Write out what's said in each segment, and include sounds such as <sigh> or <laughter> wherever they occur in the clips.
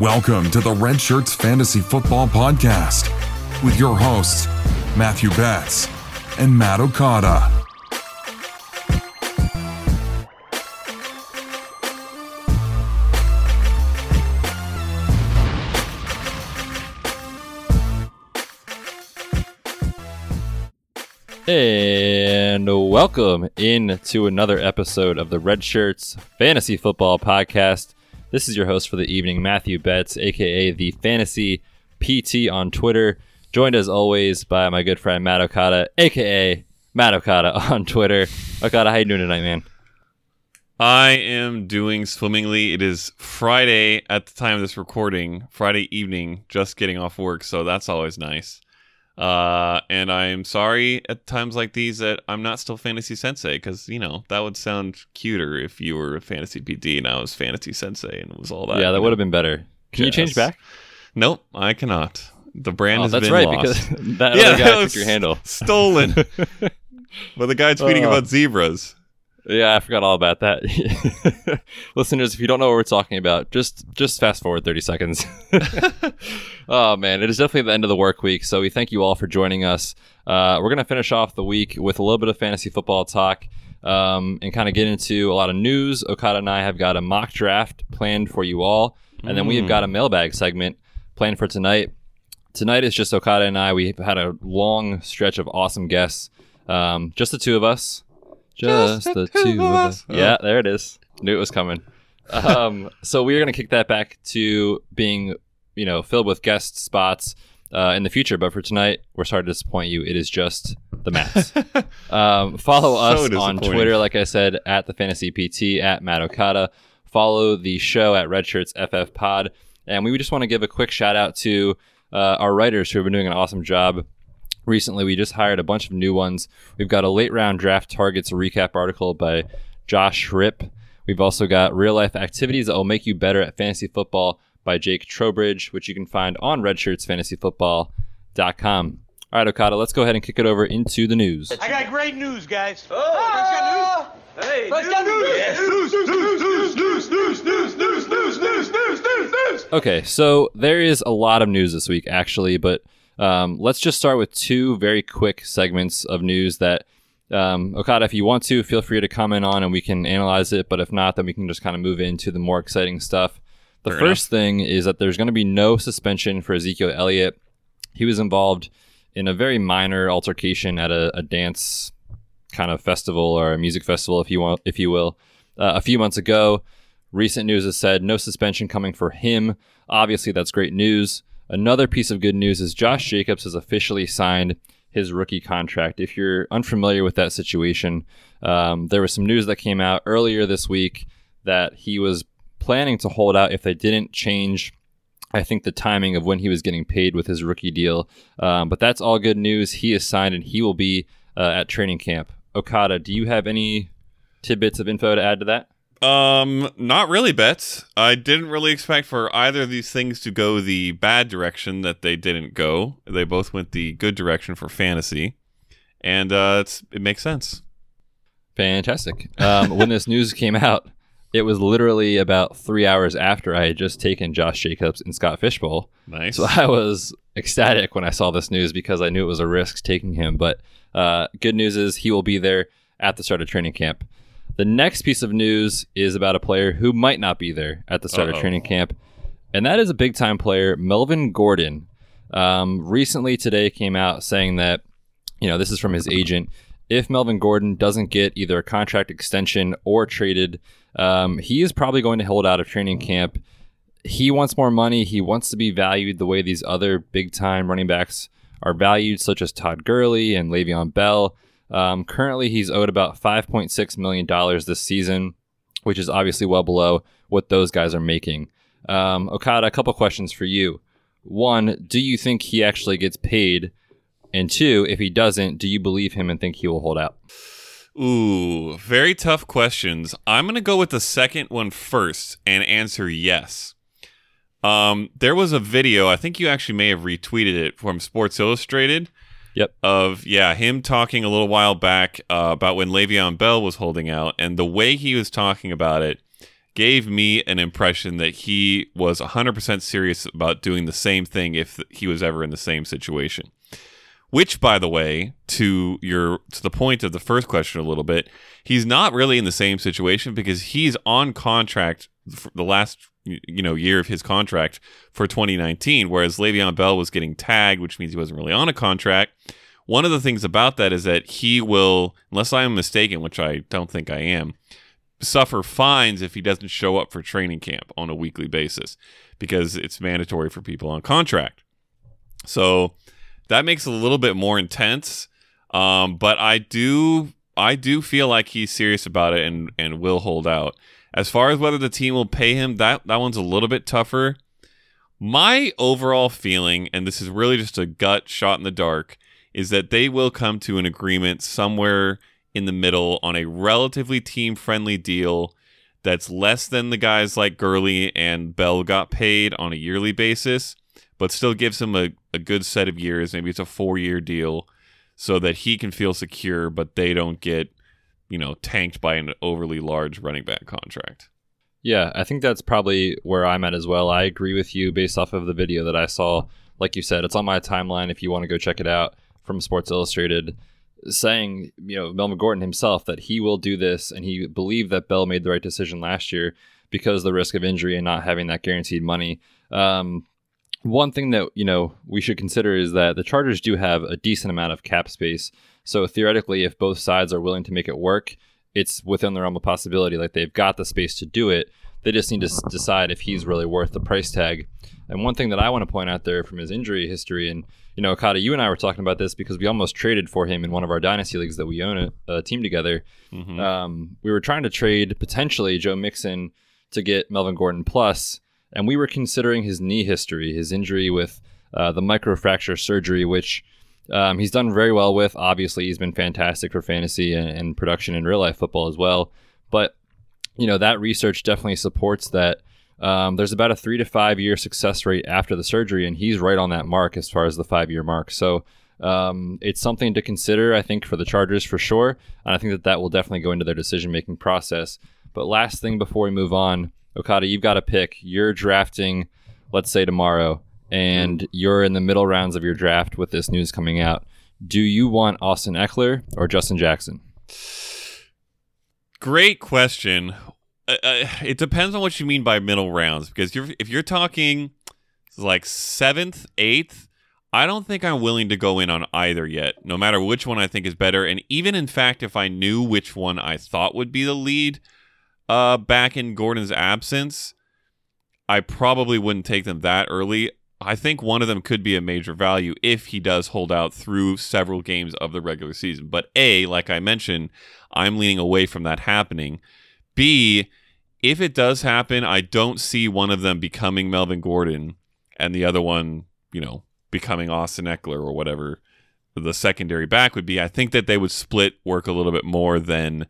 Welcome to the Red Shirts Fantasy Football Podcast with your hosts, Matthew Betz and Matt Okada. And welcome into another episode of the Red Shirts Fantasy Football Podcast. This is your host for the evening, Matthew Betz, aka the Fantasy PT on Twitter, joined as always by my good friend Matt Okada, aka Matt Okada <laughs> on Twitter. Okada, how you doing tonight, man? I am doing swimmingly. It is Friday at the time of this recording, Friday evening, just getting off work, so that's always nice. Uh, and I'm sorry at times like these that I'm not still fantasy sensei because you know that would sound cuter if you were a fantasy PD and I was fantasy sensei and it was all that. yeah, that would know. have been better. Can you change back? Nope, I cannot. The brand Oh, has that's been right, lost. because <laughs> that <laughs> Yeah, other guy took your handle. stolen. <laughs> but the guy tweeting Oh. about zebras. Yeah, I forgot all about that. <laughs> Listeners, if you don't know what we're talking about, just just fast forward 30 seconds. <laughs> oh man, it is definitely the end of the work week, so we thank you all for joining us. Uh, we're gonna finish off the week with a little bit of fantasy football talk um, and kind of get into a lot of news. Okada and I have got a mock draft planned for you all, and then we have got a mailbag segment planned for tonight. Tonight is just Okada and I. We've had a long stretch of awesome guests, um, just the two of us. Just, the two of us. Oh. Yeah, there it is. Knew it was coming. Um, <laughs> so we are going to kick that back to being, you know, filled with guest spots uh, in the future. But for tonight, we're sorry to disappoint you. It is just the Mats. <laughs> um, follow So us on. Twitter, like I said, at the Fantasy PT at Matt Okada. Follow the show at Redshirts FF Pod, and we just want to give a quick shout out to uh, our writers who have been doing an awesome job recently we just hired a bunch of new ones we've got a late round draft targets recap article by josh Schripp. we've also got real life activities that will make you better at fantasy football by jake trowbridge which you can find on redshirtsfantasyfootball.com all right okada let's go ahead and kick it over into the news I got great news, guys. Oh, Hey, Let's get news. Yes. News, news, news, news, news, news, news, news, news, news, news, news, news. Okay, so there is a lot of news this week, actually, but um, let's just start with two very quick segments of news that um, Okada, if you want to, feel free to comment on and we can analyze it. But if not, then we can just kind of move into the more exciting stuff. The Fair first thing is that there's going to be no suspension for Ezekiel Elliott. He was involved in a very minor altercation at a, a dance kind of festival or a music festival, if you want, if you will, uh, a few months ago. Recent news has said no suspension coming for him. Obviously, that's great news. Another piece of good news is Josh Jacobs has officially signed his rookie contract. If you're unfamiliar with that situation, um, there was some news that came out earlier this week that he was planning to hold out if they didn't change. I think the timing of when he was getting paid with his rookie deal. Um, but that's all good news. He is signed and he will be uh, at training camp. Okada, do you have any tidbits of info to add to that? Um, not really, Betz. I didn't really expect for either of these things to go the bad direction that they didn't go. They both went the good direction for fantasy, and uh, it's, it makes sense. Fantastic. Um, when this news <laughs> came out, it was literally about three hours after I had just taken Josh Jacobs and Scott Fish Bowl. Nice. So <laughs> I was ecstatic when I saw this news because I knew it was a risk taking him. But uh, good news is he will be there at the start of training camp. The next piece of news is about a player who might not be there at the start Uh-oh. of training camp, and that is a big time player, Melvin Gordon. Um, recently today came out saying that, you know, this is from his <clears throat> agent. If Melvin Gordon doesn't get either a contract extension or traded, um, he is probably going to hold out of training camp he wants more money. He wants to be valued the way these other big time running backs are valued, such as Todd Gurley and Le'Veon Bell. Um, currently, he's owed about $5.6 million this season, which is obviously well below what those guys are making. Um, Okada, a couple questions for you. One, do you think he actually gets paid? And two, if he doesn't, do you believe him and think he will hold out? Ooh, very tough questions. I'm going to go with the second one first and answer yes. Um, there was a video, I think you actually may have retweeted it from Sports Illustrated. Yep. Of, yeah, him talking a little while back uh, about when Le'Veon Bell was holding out. And the way he was talking about it, gave me an impression that he was 100% serious about doing the same thing if he was ever in the same situation. Which, by the way, to your to the point of the first question a little bit, he's not really in the same situation because he's on contract for the last you know year of his contract for 2019, whereas Le'Veon Bell was getting tagged, which means he wasn't really on a contract. One of the things about that is that he will, unless I am mistaken, which I don't think I am, suffer fines if he doesn't show up for training camp on a weekly basis because it's mandatory for people on contract. So that makes it a little bit more intense. Um, but I do I do feel like he's serious about it and and will hold out. As far as whether the team will pay him, that that one's a little bit tougher. My overall feeling, and this is really just a gut shot in the dark, is that they will come to an agreement somewhere in the middle on a relatively team friendly deal that's less than the guys like Gurley and Bell got paid on a yearly basis, but still gives him a, a good set of years. Maybe it's a four year deal so that he can feel secure, but they don't get, you know, tanked by an overly large running back contract. Yeah, I think that's probably where I'm at as well. I agree with you based off of the video that I saw. Like you said, it's on my timeline if you want to go check it out from Sports Illustrated saying, you know, Melvin Gordon himself that he will do this and he believed that Bell made the right decision last year because the risk of injury and not having that guaranteed money. Um, one thing that, you know, we should consider is that the Chargers do have a decent amount of cap space. So theoretically, if both sides are willing to make it work, it's within the realm of possibility. Like they've got the space to do it. They just need to s- decide if he's really worth the price tag. And one thing that I want to point out there from his injury history, and you know, Okada, you and I were talking about this because we almost traded for him in one of our dynasty leagues that we own a, a team together. Mhm. Um, we were trying to trade potentially Joe Mixon to get Melvin Gordon plus, and we were considering his knee history, his injury with uh, the microfracture surgery, which um, he's done very well with. Obviously, he's been fantastic for fantasy and, and production in real life football as well. But you know that research definitely supports that. Um, there's about a three to five year success rate after the surgery, and he's right on that mark as far as the five year mark. So um, it's something to consider, I think, for the Chargers for sure. And I think that that will definitely go into their decision making process. But last thing before we move on, Okada, you've got to pick. You're drafting, let's say tomorrow, and you're in the middle rounds of your draft with this news coming out. Do you want Austin Ekeler or Justin Jackson? Great question. Uh, uh, it depends on what you mean by middle rounds because you're, if you're talking like seventh, eighth, I don't think I'm willing to go in on either yet, no matter which one I think is better. And even in fact, if I knew which one I thought would be the lead uh, back in Gordon's absence, I probably wouldn't take them that early. I think one of them could be a major value if he does hold out through several games of the regular season. But A, like I mentioned, I'm leaning away from that happening. B, if it does happen, I don't see one of them becoming Melvin Gordon and the other one, you know, becoming Austin Ekeler or whatever the secondary back would be. I think that they would split work a little bit more than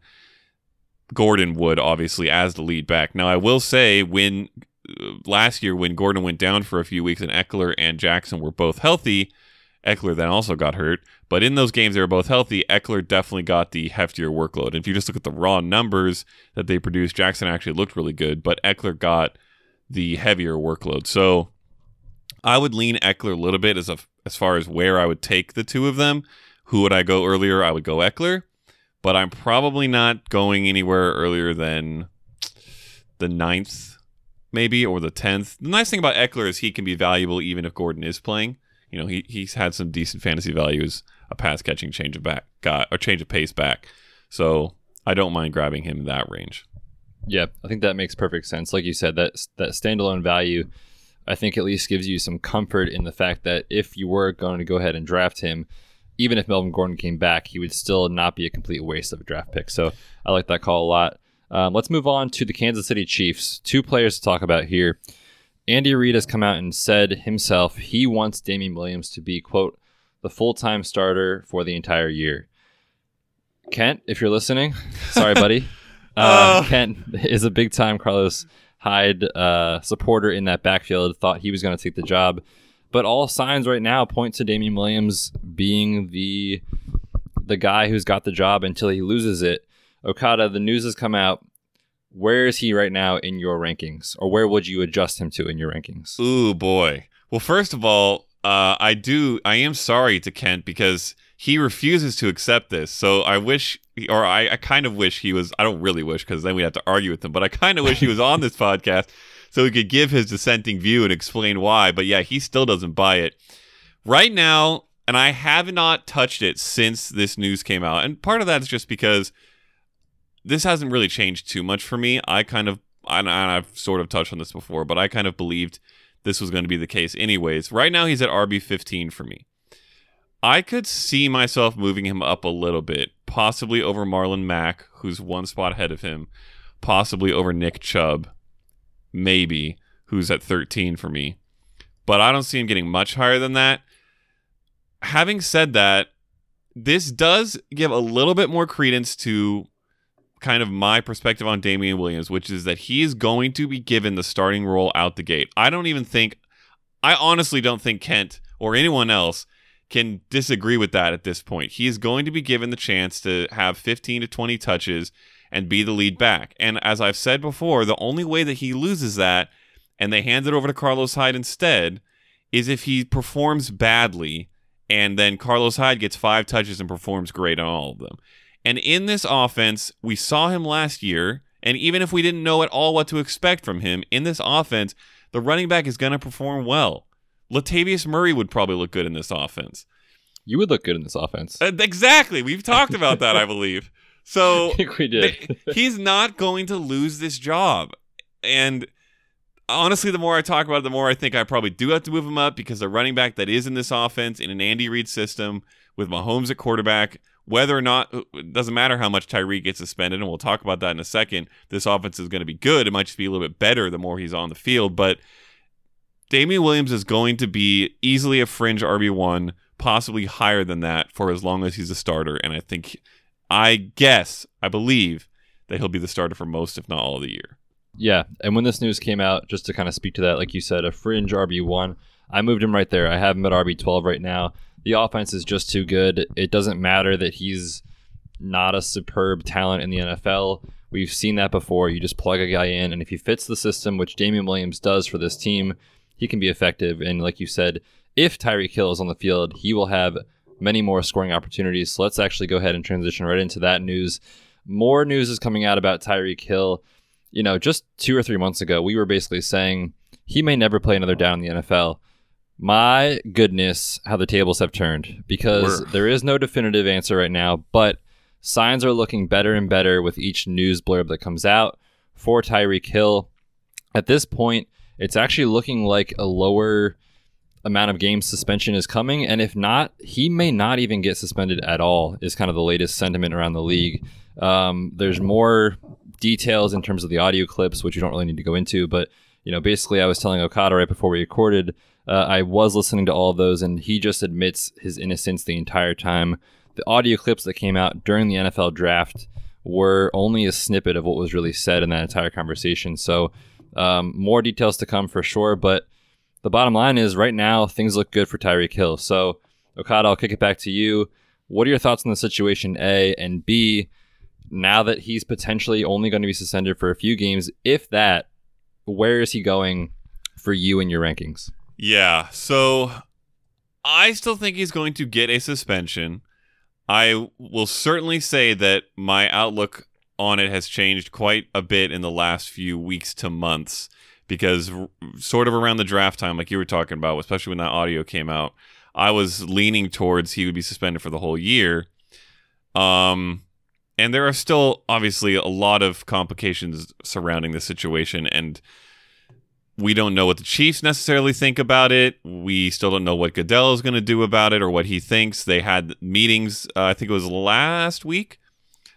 Gordon would, obviously, as the lead back. Now, I will say, when uh, last year, when Gordon went down for a few weeks and Ekeler and Jackson were both healthy, Ekeler then also got hurt. But in those games, they were both healthy. Ekeler definitely got the heftier workload. And if you just look at the raw numbers that they produced, Jackson actually looked really good, but Ekeler got the heavier workload. So I would lean Ekeler a little bit as a, as far as where I would take the two of them. Who would I go earlier? I would go Ekeler, but I'm probably not going anywhere earlier than the ninth, maybe, or the tenth. The nice thing about Ekeler is he can be valuable even if Gordon is playing. You know, he he's had some decent fantasy values, a pass catching change of back, got or change of pace back. So I don't mind grabbing him in that range. Yeah, I think that makes perfect sense. Like you said, that that standalone value, I think at least gives you some comfort in the fact that if you were going to go ahead and draft him, even if Melvin Gordon came back, he would still not be a complete waste of a draft pick. So I like that call a lot. Um, let's move on to the Kansas City Chiefs. Two players to talk about here. Andy Reid has come out and said himself he wants Damien Williams to be, quote, the full time starter for the entire year. Kent, if you're listening, <laughs> sorry, buddy. <laughs> Uh, Oh. Kent is a big time Carlos Hyde uh, supporter in that backfield, thought he was going to take the job. But all signs right now point to Damien Williams being the the guy who's got the job until he loses it. Okada, the news has come out. where is he right now in your rankings, or where would you adjust him to in your rankings? Ooh boy. Well, first of all, uh, I do. I am sorry to Kent because he refuses to accept this. So I wish, or I, I kind of wish he was. I don't really wish because then we'd have to argue with him. But I kind of wish he was on this <laughs> podcast so he could give his dissenting view and explain why. But yeah, he still doesn't buy it right now. And I have not touched it since this news came out. And part of that is just because this hasn't really changed too much for me. I kind of, and I've sort of touched on this before, but I kind of believed this was going to be the case anyways. Right now, he's at RB 15 for me. I could see myself moving him up a little bit, possibly over Marlon Mack, who's one spot ahead of him, possibly over Nick Chubb, maybe, who's at 13 for me. But I don't see him getting much higher than that. Having said that, this does give a little bit more credence to kind of my perspective on Damien Williams, which is that he is going to be given the starting role out the gate. I don't even think, I honestly don't think Kent or anyone else can disagree with that at this point. He is going to be given the chance to have 15 to 20 touches and be the lead back. And as I've said before, the only way that he loses that and they hand it over to Carlos Hyde instead is if he performs badly and then Carlos Hyde gets five touches and performs great on all of them. And in this offense, we saw him last year. And even if we didn't know at all what to expect from him, in this offense, the running back is going to perform well. Latavius Murray would probably look good in this offense. You would look good in this offense. Uh, exactly. We've talked about that, I believe. <laughs> So <laughs> I think we did. he's not going to lose this job. And honestly, the more I talk about it, the more I think I probably do have to move him up because the running back that is in this offense in an Andy Reid system with Mahomes at quarterback whether or not it doesn't matter how much Tyreek gets suspended, and we'll talk about that in a second. This offense is going to be good. It might just be a little bit better the more he's on the field, but Damien Williams is going to be easily a fringe RB one, possibly higher than that for as long as he's a starter. And I think, I guess, I believe that he'll be the starter for most, if not all, of the year. Yeah, and when this news came out, just to kind of speak to that, like you said, a fringe RB one, I moved him right there. I have him at RB twelve right now the offense is just too good. It doesn't matter that he's not a superb talent in the NFL. We've seen that before. You just plug a guy in, and if he fits the system, which Damien Williams does for this team, he can be effective. And like you said, if Tyreek Hill is on the field, he will have many more scoring opportunities. So let's actually go ahead and transition right into that news. More news is coming out about Tyreek Hill. You know, just two or three months ago, we were basically saying he may never play another down in the NFL. My goodness, how the tables have turned because there is no definitive answer right now, but signs are looking better and better with each news blurb that comes out for Tyreek Hill. At this point, it's actually looking like a lower amount of game suspension is coming, and if not, he may not even get suspended at all. Is kind of the latest sentiment around the league. Um, there's more details in terms of the audio clips, which you don't really need to go into, but you know, basically, I was telling Okada right before we recorded uh, I was listening to all those, and he just admits his innocence the entire time. The audio clips that came out during the NFL draft were only a snippet of what was really said in that entire conversation. So, um, more details to come for sure. But the bottom line is, right now, things look good for Tyreek Hill. So, Okada, I'll kick it back to you. What are your thoughts on the situation, A? And B, now that he's potentially only going to be suspended for a few games, if that, where is he going for you in your rankings? Yeah. So I still think he's going to get a suspension. I will certainly say that my outlook on it has changed quite a bit in the last few weeks to months because sort of around the draft time like you were talking about especially when that audio came out I was leaning towards he would be suspended for the whole year um and there are still obviously a lot of complications surrounding the situation and we don't know what the Chiefs necessarily think about it. We still don't know what Goodell is going to do about it or what he thinks. They had meetings, uh, I think it was last week.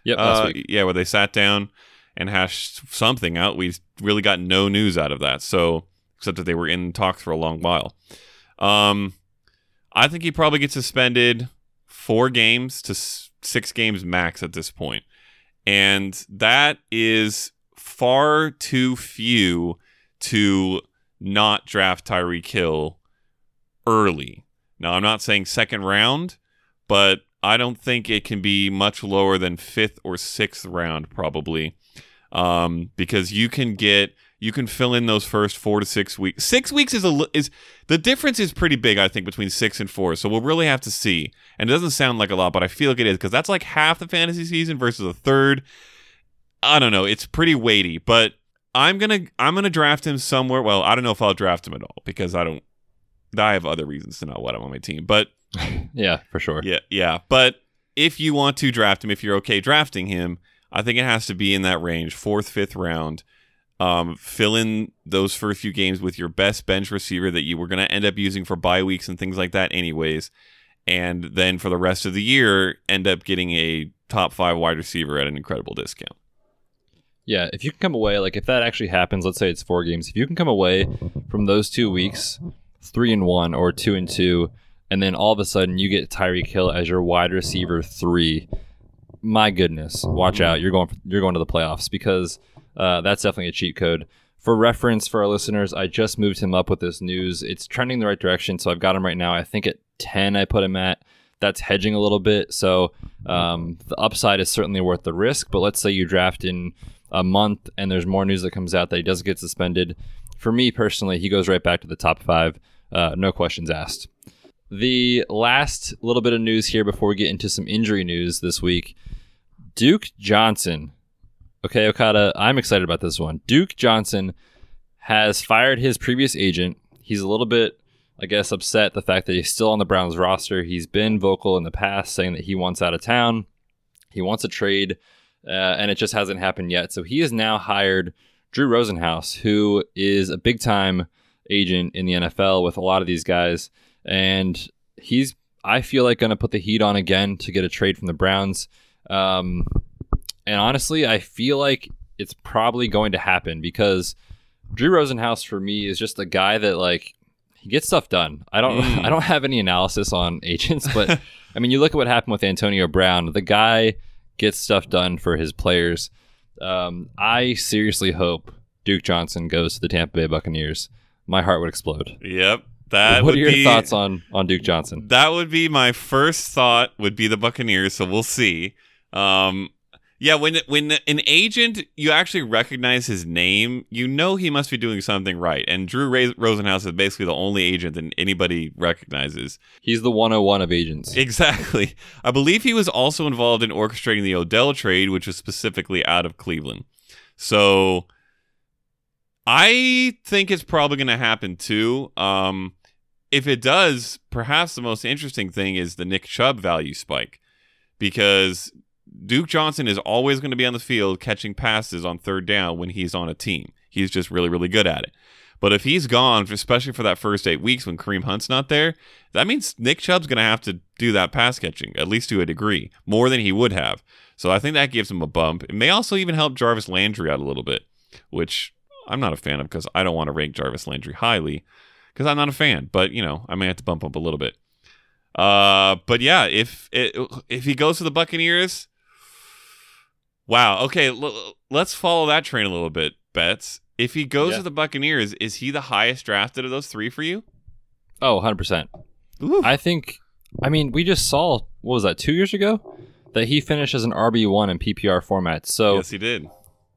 Yep, last uh, week. Yeah, where they sat down and hashed something out. We really got no news out of that. So, except that they were in talks for a long while. Um, I think he probably gets suspended four games to six games max at this point. And that is far too few to not draft Tyreek Hill early. Now, I'm not saying second round, but I don't think it can be much lower than fifth or sixth round, probably. Um, because you can get you can fill in those first four to six weeks. Six weeks is a is the difference is pretty big, I think, between six and four. So we'll really have to see. And it doesn't sound like a lot, but I feel like it is because that's like half the fantasy season versus a third. I don't know. It's pretty weighty, but I'm gonna I'm gonna draft him somewhere. Well, I don't know if I'll draft him at all because I don't. I have other reasons to not want him on my team, but <laughs> Yeah, for sure. yeah, yeah. But if you want to draft him, if you're okay drafting him, I think it has to be in that range, fourth, fifth round. Um, fill in those first few games with your best bench receiver that you were going to end up using for bye weeks and things like that, anyways. And then for the rest of the year, end up getting a top five wide receiver at an incredible discount. Yeah, if you can come away, like if that actually happens, let's say it's four games, if you can come away from those two weeks, three and one or two and two, and then all of a sudden you get Tyreek Hill as your wide receiver three, my goodness, watch out! You're going you're going to the playoffs because uh, that's definitely a cheat code. For reference, for our listeners, I just moved him up with this news. It's trending the right direction, so I've got him right now. I think at ten, I put him at. That's hedging a little bit, so um, the upside is certainly worth the risk. But let's say you draft in a month and there's more news that comes out that he doesn't get suspended. For me personally, he goes right back to the top five, uh, no questions asked. The last little bit of news here before we get into some injury news this week Duke Johnson. Okay, Okada, I'm excited about this one. Duke Johnson has fired his previous agent. He's a little bit, I guess, upset the fact that he's still on the Browns roster. He's been vocal in the past saying that he wants out of town. He wants a trade uh, and it just hasn't happened yet. So he has now hired Drew Rosenhaus, who is a big time agent in the NFL with a lot of these guys, and he's I feel like going to put the heat on again to get a trade from the Browns. Um, and honestly, I feel like it's probably going to happen because Drew Rosenhaus for me is just a guy that like he gets stuff done. I don't <laughs> Mm. I don't have any analysis on <laughs> agents, but <laughs> I mean, you look at what happened with Antonio Brown. The guy gets stuff done for his players. Um, I seriously hope Duke Johnson goes to the Tampa Bay Buccaneers. My heart would explode. Yep. That what are your be, thoughts on on Duke Johnson? That would be my first thought. Would be the Buccaneers. So we'll see. Um, yeah, when when an agent you actually recognize his name, you know he must be doing something right. And Drew Ra- Rosenhaus is basically the only agent that anybody recognizes. He's the 101 of agents. Exactly. I believe he was also involved in orchestrating the Odell trade, which was specifically out of Cleveland. So I think it's probably going to happen too. Um, if it does, perhaps the most interesting thing is the Nick Chubb value spike because Duke Johnson is always going to be on the field catching passes on third down when he's on a team. He's just really, really good at it. But if he's gone, especially for that first eight weeks when Kareem Hunt's not there, that means Nick Chubb's going to have to do that pass catching, at least to a degree, more than he would have. So I think that gives him a bump. It may also even help Jarvis Landry out a little bit, which I'm not a fan of because I don't want to rank Jarvis Landry highly because I'm not a fan. But, you know, I may have to bump up a little bit. Uh, but yeah, if it, if he goes to the Buccaneers, wow. Okay, l- let's follow that train a little bit. Betz. If he goes Yeah. to the Buccaneers, is he the highest drafted of those three for you? Oh, 100%. Ooh. I think, I mean, we just saw, what was that, two years ago? That he finished as an RB1 in PPR format. So, yes, he did.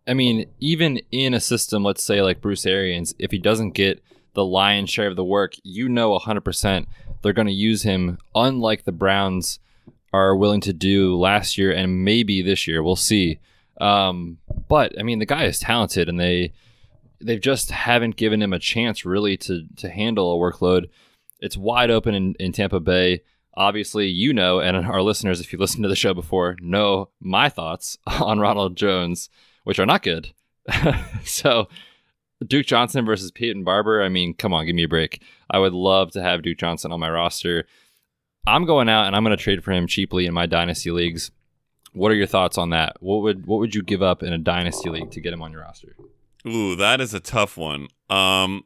I mean, even in a system, let's say like Bruce Arians, if he doesn't get the lion's share of the work, you know 100% they're going to use him, unlike the Browns are willing to do last year and maybe this year. We'll see. Um, but I mean, the guy is talented, and they they've just haven't given him a chance really to to handle a workload. It's wide open in, in Tampa Bay. Obviously, you know, and our listeners, if you listened to the show before, know my thoughts <laughs> on Ronald Jones, which are not good. <laughs> so, Duke Johnson versus Peyton Barber. I mean, come on, give me a break. I would love to have Duke Johnson on my roster. I'm going out and I'm going to trade for him cheaply in my dynasty leagues. What are your thoughts on that? What would what would you give up in a dynasty league to get him on your roster? Ooh, that is a tough one. Um,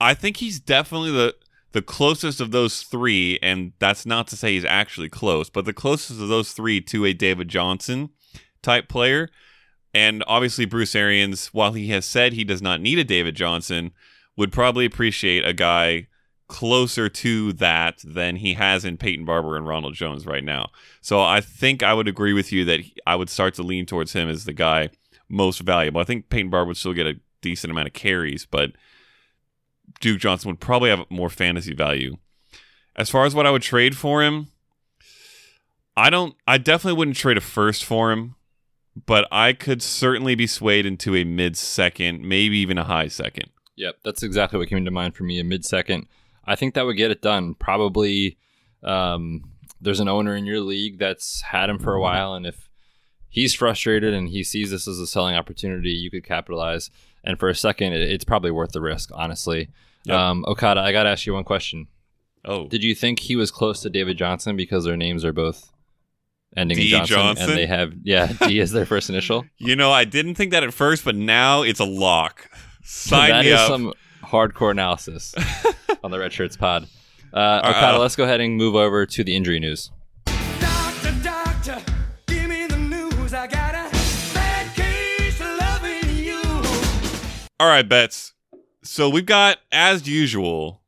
I think he's definitely the the closest of those three, and that's not to say he's actually close, but the closest of those three to a David Johnson type player. And obviously, Bruce Arians, while he has said he does not need a David Johnson, would probably appreciate a guy closer to that than he has in Peyton Barber and Ronald Jones right now. So I think I would agree with you that I would start to lean towards him as the guy most valuable. I think Peyton Barber would still get a decent amount of carries, but Duke Johnson would probably have more fantasy value. As far as what I would trade for him, I don't. I definitely wouldn't trade a first for him, but I could certainly be swayed into a mid second, maybe even a high second. Yep, that's exactly what came to mind for me. A mid second, I think that would get it done. Probably, um, there's an owner in your league that's had him for a while, and if he's frustrated and he sees this as a selling opportunity, you could capitalize. And for a second, it, it's probably worth the risk, honestly. Yep. Um, Okada, I got to ask you one question. Oh, Did you think he was close to David Johnson because their names are both ending D. in Johnson, Johnson? and they have yeah <laughs> D as their first initial? you know, I didn't think that at first, but now it's a lock. <laughs> Sign that me is up. some hardcore analysis <laughs> on the Red Shirts pod. Uh, Okada, uh, let's go ahead and move over to the injury news. Doctor, doctor, give me the news. I got a bad case of loving you. All right, Betz. So we've got, as usual,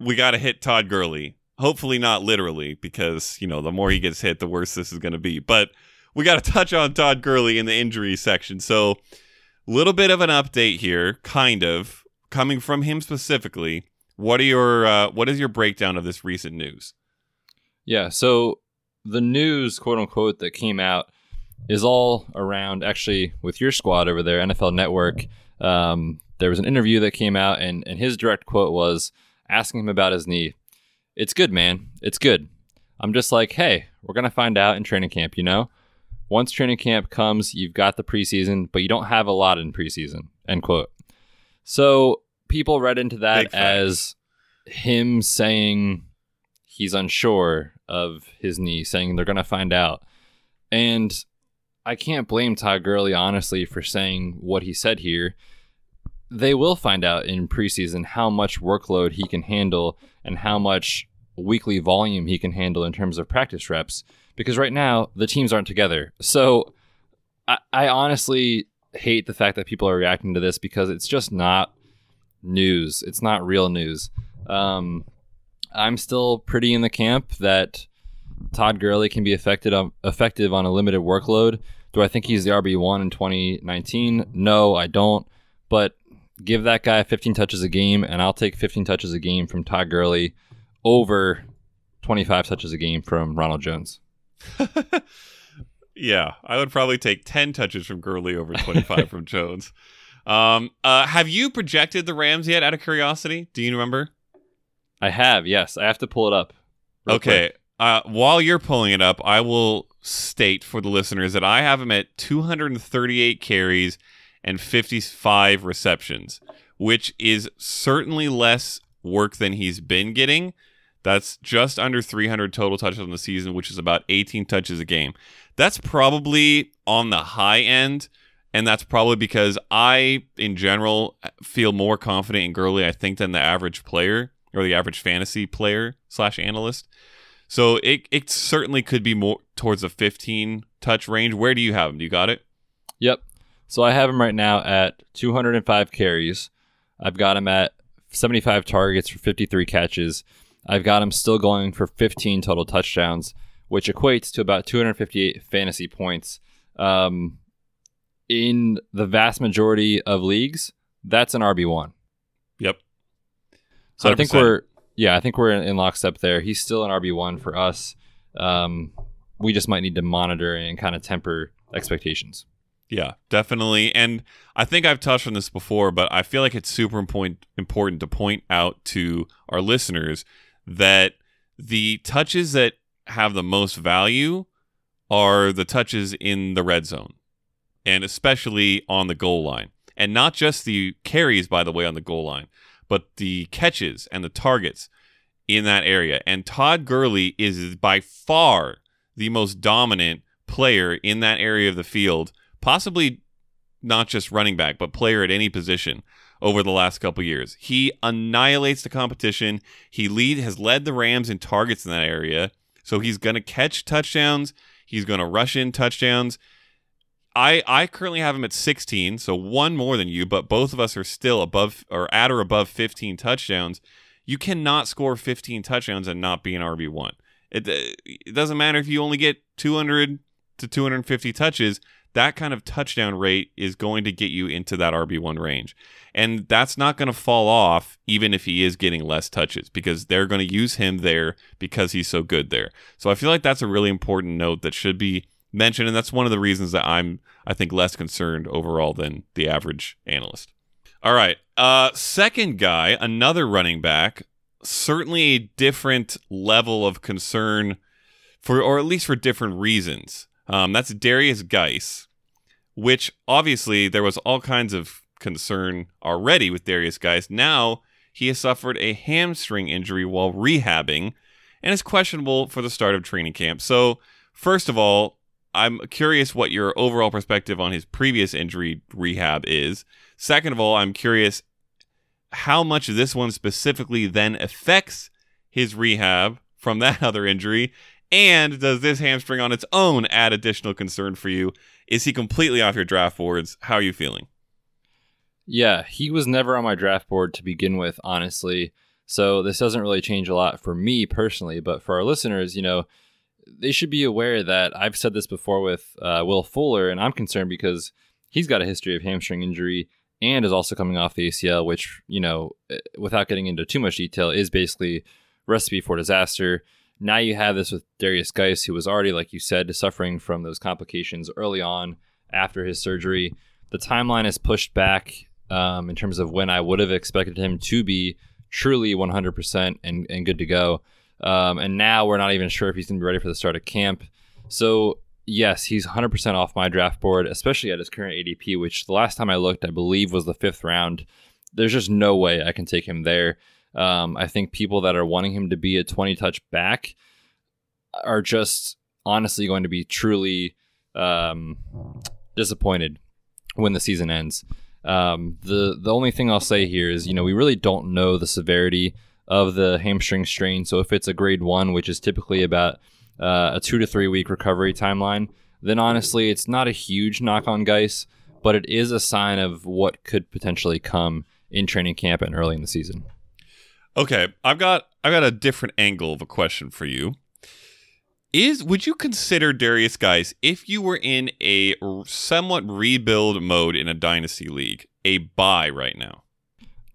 we got to hit Todd Gurley. Hopefully not literally, because you know the more he gets hit, the worse this is going to be. But we got to <laughs> touch on Todd Gurley in the injury section. So, little bit of an update here, kind of coming from him specifically. What are your uh, what is your breakdown of this recent news? Yeah, so the news, quote unquote, that came out is all around actually with your squad over there, NFL Network. Um, there was an interview that came out, and, and his direct quote was asking him about his knee. It's good, man. It's good. I'm just like, hey, we're going to find out in training camp, you know? Once training camp comes, you've got the preseason, but you don't have a lot in preseason, end quote. So people read into that as him saying he's unsure of his knee, saying they're going to find out. And I can't blame Todd Gurley, honestly, for saying what he said here. They will find out in preseason how much workload he can handle and how much weekly volume he can handle in terms of practice reps. Because right now, the teams aren't together. So I, I honestly hate the fact that people are reacting to this because it's just not news. It's not real news. Um, I'm still pretty in the camp that Todd Gurley can be affected on, effective on a limited workload. Do I think he's the RB one in 2019? No, I don't. But give that guy 15 touches a game, and I'll take 15 touches a game from Todd Gurley over 25 touches a game from Ronald Jones. <laughs> Yeah, I would probably take 10 touches from Gurley over 25 <laughs> from Jones. Um, uh, have you projected the Rams yet out of curiosity? Do you remember? I have, yes. I have to pull it up. okay. Uh, while you're pulling it up, I will state for the listeners that I have him at 238 carries and 55 receptions, which is certainly less work than he's been getting. That's just under 300 total touches on the season, which is about 18 touches a game. That's probably on the high end, and that's probably because I, in general, feel more confident in Gurley, I think, than the average player or the average fantasy player slash analyst. So it it certainly could be more towards the 15 touch range. Where do you have him? Do you got it? Yep. So I have him right now at 205 carries. I've got him at 75 targets for 53 catches. I've got him still going for 15 total touchdowns, which equates to about 258 fantasy points. Um, in the vast majority of leagues, that's an RB1. Yep. So I think we're yeah, I think we're in, in lockstep there. He's still an RB one for us. Um, we just might need to monitor and kind of temper expectations. Yeah, definitely. And I think I've touched on this before, but I feel like it's super important important to point out to our listeners that the touches that have the most value are the touches in the red zone and especially on the goal line. And not just the carries by the way on the goal line, but the catches and the targets in that area. And Todd Gurley is by far the most dominant player in that area of the field, possibly not just running back, but player at any position over the last couple years. He annihilates the competition. He lead has led the Rams in targets in that area. So he's going to catch touchdowns. He's going to rush in touchdowns. I I currently have him at 16, so one more than you, but both of us are still above or at or above 15 touchdowns. You cannot score 15 touchdowns and not be an RB1. It, it doesn't matter if you only get 200 to 250 touches. that kind of touchdown rate is going to get you into that RB1 range. And that's not going to fall off even if he is getting less touches because they're going to use him there because he's so good there. So I feel like that's a really important note that should be mentioned. And that's one of the reasons that I'm, I think, less concerned overall than the average analyst. All right. Uh, second guy, another running back, certainly a different level of concern for, or at least for different reasons. Um, that's Derrius Guice, which obviously there was all kinds of concern already with Derrius Guice. Now he has suffered a hamstring injury while rehabbing and is questionable for the start of training camp. So, first of all, I'm curious what your overall perspective on his previous injury rehab is. Second of all, I'm curious how much this one specifically then affects his rehab from that <laughs> other injury. And does this hamstring on its own add additional concern for you? Is he completely off your draft boards? How are you feeling? Yeah, he was never on my draft board to begin with, honestly. So this doesn't really change a lot for me personally, but for our listeners, you know, they should be aware that I've said this before with uh, Will Fuller, and I'm concerned because he's got a history of hamstring injury and is also coming off the ACL, which, you know, eh, without getting into too much detail, is basically recipe for disaster. Now you have this with Derrius Guice, who was already, like you said, suffering from those complications early on after his surgery. The timeline is pushed back um, in terms of when I would have expected him to be truly 100% and, and good to go. Um, and now we're not even sure if he's going to be ready for the start of camp. So, yes, he's 100% off my draft board, especially at his current ADP, which the last time I looked, I believe, was the fifth round. There's just no way I can take him there. Um, I think people that are wanting him to be a 20 touch back are just honestly going to be truly um, disappointed when the season ends. Um, the the only thing I'll say here is, you know, we really don't know the severity of the hamstring strain. So if it's a grade one, which is typically about uh, a two to three week recovery timeline, then honestly, it's not a huge knock on Guice, but it is a sign of what could potentially come in training camp and early in the season. Okay, I've got I've got a different angle of a question for you. Is would you consider Derrius Guice if you were in a somewhat rebuild mode in a dynasty league a buy right now?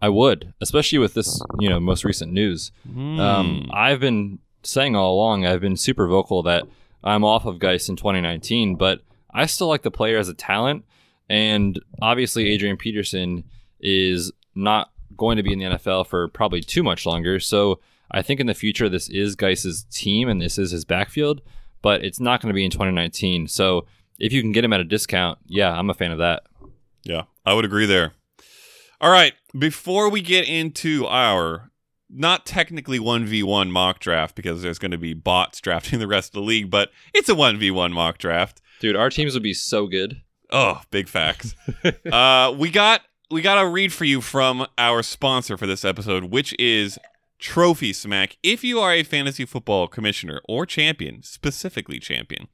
I would, especially with this, you know, most recent news. Um, I've been saying all along, I've been super vocal that I'm off of Guice in 2019, but I still like the player as a talent. And obviously, Adrian Peterson is not going to be in the NFL for probably too much longer. So I think in the future, this is Guice's team and this is his backfield, but it's not going to be in 2019. So if you can get him at a discount, yeah, I'm a fan of that. Yeah, I would agree there. All right, before we get into our not technically 1v1 mock draft because there's going to be bots <laughs> drafting the rest of the league, but it's a 1v1 mock draft. Dude, our teams would be so good. Oh, big facts. <laughs> uh, we got we got a read for you from our sponsor for this episode, which is Trophy Smack. If you are a fantasy football commissioner or champion, specifically champion,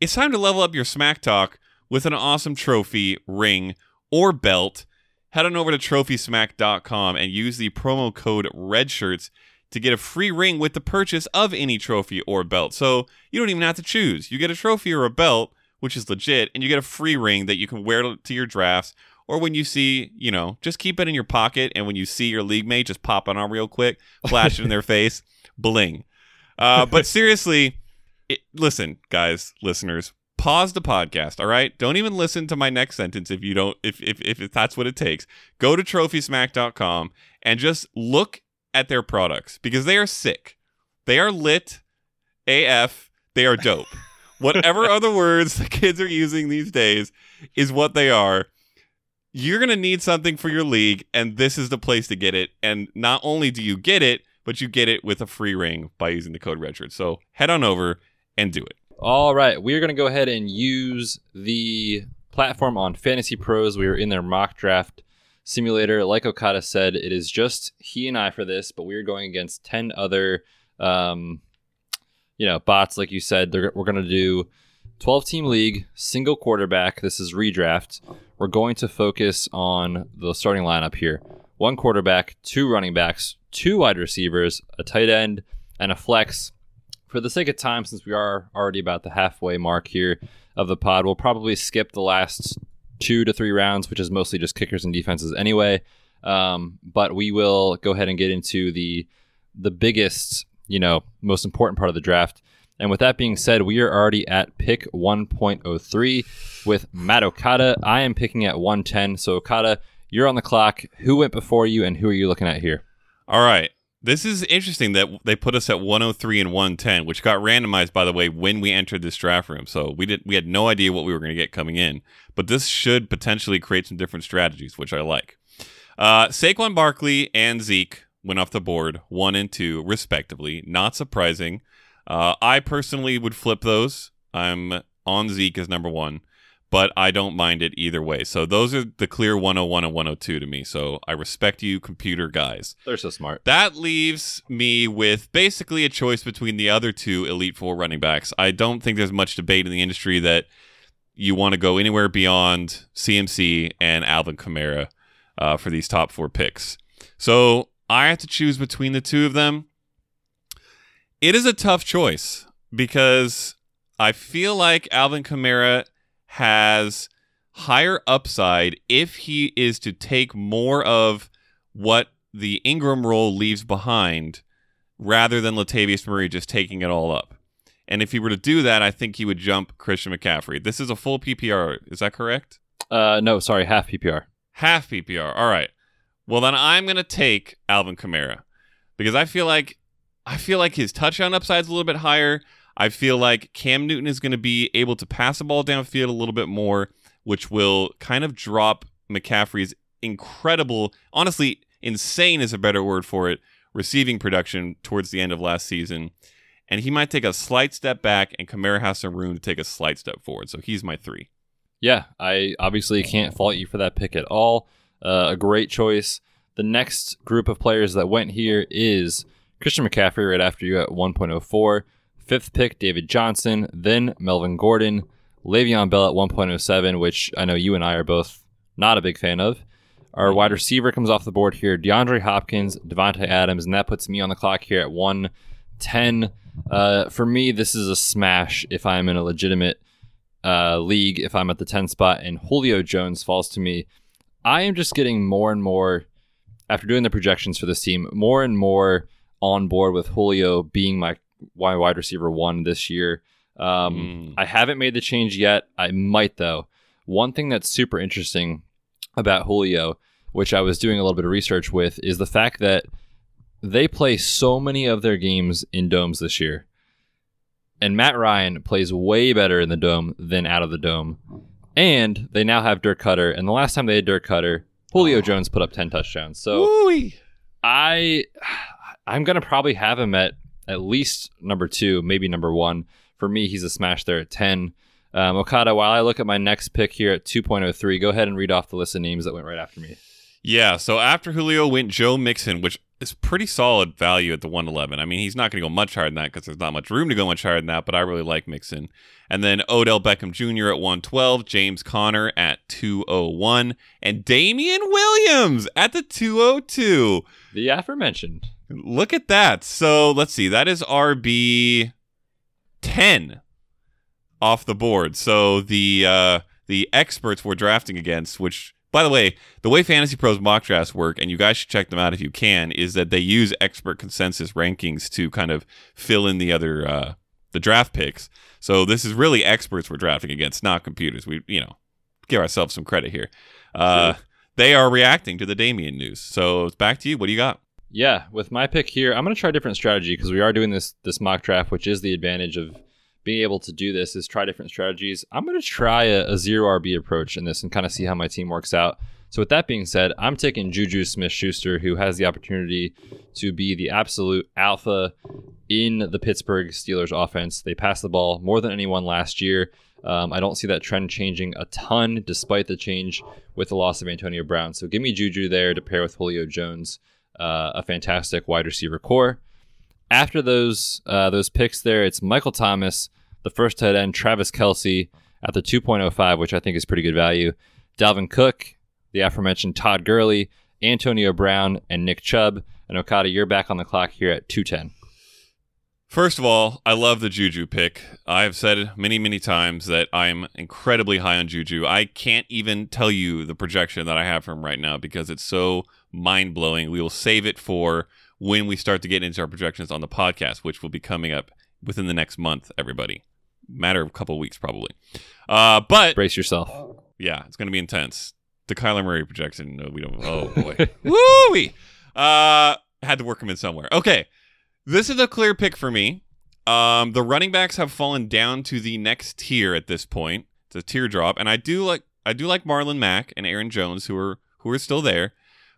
it's time to level up your smack talk with an awesome trophy, ring, or belt. Head on over to trophysmack.com and use the promo code REDSHIRTS to get a free ring with the purchase of any trophy or belt. So you don't even have to choose. You get a trophy or a belt, which is legit, and you get a free ring that you can wear to your drafts. Or when you see, you know, just keep it in your pocket, and when you see your league mate, just pop it on real quick, flash it in their <laughs> face, bling. Uh, but seriously, it, listen, guys, listeners, pause the podcast. All right, don't even listen to my next sentence if you don't, if if if that's what it takes. Go to TrophySmack.com and just look at their products because they are sick. They are lit, AF. They are dope. <laughs> Whatever other words the kids are using these days is what they are. You're going to need something for your league, and this is the place to get it. And not only do you get it, but you get it with a free ring by using the code Redshirt. So head on over and do it. All right, we are going to go ahead and use the platform on Fantasy Pros. We are in their mock draft simulator. Like Okada said, it is just he and I for this, but we are going against 10 other, um, you know, bots. Like you said, we're going to do 12 team league, single quarterback. This is redraft. We're going to focus on the starting lineup here one quarterback, two running backs, two wide receivers, a tight end, and a flex for the sake of time, since we are already about the halfway mark here of the pod, we'll probably skip the last two to three rounds, which is mostly just kickers and defenses anyway. Um, but we will go ahead and get into the the biggest, you know, most important part of the draft. And with that being said, we are already at pick 1.03 with Matt Okada. I am picking at 110. So Okada, you're on the clock. Who went before you, and who are you looking at here? All right. This is interesting that they put us at 103 and 110, which got randomized by the way when we entered this draft room. So we did we had no idea what we were going to get coming in, but this should potentially create some different strategies, which I like. Uh, Saquon Barkley and Zeke went off the board, one and two, respectively. Not surprising. Uh, I personally would flip those. I'm on Zeke as number one, but I don't mind it either way. So those are the clear 101 and 102 to me. So I respect you, computer guys. They're so smart. That leaves me with basically a choice between the other two Elite Four running backs. I don't think there's much debate in the industry that you want to go anywhere beyond CMC and Alvin Kamara uh, for these top four picks. So I have to choose between the two of them. It is a tough choice because I feel like Alvin Kamara has higher upside if he is to take more of what the Ingram role leaves behind rather than Latavius Murray just taking it all up. And if he were to do that, I think he would jump Christian McCaffrey. This is a full PPR. Is that correct? Uh, no, sorry, half PPR. Half PPR. All right. Well, then I'm going to take Alvin Kamara because I feel like I feel like his touchdown upside is a little bit higher. I feel like Cam Newton is going to be able to pass the ball downfield a little bit more, which will kind of drop McCaffrey's incredible, honestly, insane is a better word for it, receiving production towards the end of last season. And he might take a slight step back, and Kamara has some room to take a slight step forward. So he's my three. Yeah, I obviously can't fault you for that pick at all. Uh, a great choice. The next group of players that went here is Christian McCaffrey right after you at 1.04. Fifth pick, David Johnson. Then Melvin Gordon. Le'Veon Bell at 1.07, which I know you and I are both not a big fan of. Our wide receiver comes off the board here DeAndre Hopkins, Davante Adams, and that puts me on the clock here at 110. Uh, for me, this is a smash if I'm in a legitimate uh, league, if I'm at the 10 spot, and Julio Jones falls to me. I am just getting more and more, after doing the projections for this team, more and more on board with Julio being my my wide receiver one this year. Um, I haven't made the change yet. I might though. One thing that's super interesting about Julio, which I was doing a little bit of research with, is the fact that they play so many of their games in domes this year. And Matt Ryan plays way better in the dome than out of the dome. And they now have Dirk Koetter. And the last time they had Dirk Koetter, Julio Jones put up 10 touchdowns. So Woo-wee. I I'm gonna probably have him at at least number two, maybe number one. For me, he's a smash there at ten. Um, Okada, while I look at my next pick here at 2.03, go ahead and read off the list of names that went right after me. Yeah, so after Julio went Joe Mixon, which is pretty solid value at the 111. I mean, he's not going to go much higher than that because there's not much room to go much higher than that, but I really like Mixon. And then Odell Beckham Jr. at 112, James Conner at 201, and Damien Williams at the 202. The aforementioned. Look at that. So let's see. That is RB 10 off the board. So the uh, the experts we're drafting against, which by the way, the way Fantasy Pros mock drafts work, and you guys should check them out if you can, is that they use expert consensus rankings to kind of fill in the other uh, the draft picks. So this is really experts we're drafting against, not computers. We you know give ourselves some credit here. Uh, they are reacting to the Damien news. So it's back to you. What do you got? Yeah, with my pick here, I'm going to try a different strategy because we are doing this this mock draft, which is the advantage of being able to do this is try different strategies. I'm going to try a, a zero RB approach in this and kind of see how my team works out. So with that being said, I'm taking Juju Smith-Schuster, who has the opportunity to be the absolute alpha in the Pittsburgh Steelers offense. They pass the ball more than anyone last year. Um, I don't see that trend changing a ton, despite the change with the loss of Antonio Brown. So give me Juju there to pair with Julio Jones, uh, a fantastic wide receiver core. After those uh, those picks there, it's Michael Thomas, the first tight end, Travis Kelce at the 2.05, which I think is pretty good value. Dalvin Cook, the aforementioned Todd Gurley, Antonio Brown, and Nick Chubb. And Okada, you're back on the clock here at 210. First of all, I love the Juju pick. I've said many, many times that I'm incredibly high on Juju. I can't even tell you the projection that I have for him right now because it's so mind blowing. We will save it for when we start to get into our projections on the podcast, which will be coming up within the next month, everybody. Matter of a couple weeks, probably. Uh, but Brace yourself. yeah, it's going to be intense. The Kyler Murray projection, no, we don't. Oh <laughs> boy, woo Uh, had to work him in somewhere. Okay, this is a clear pick for me. Um, the running backs have fallen down to the next tier at this point. It's a teardrop, and I do like I do like Marlon Mack and Aaron Jones, who are who are still there.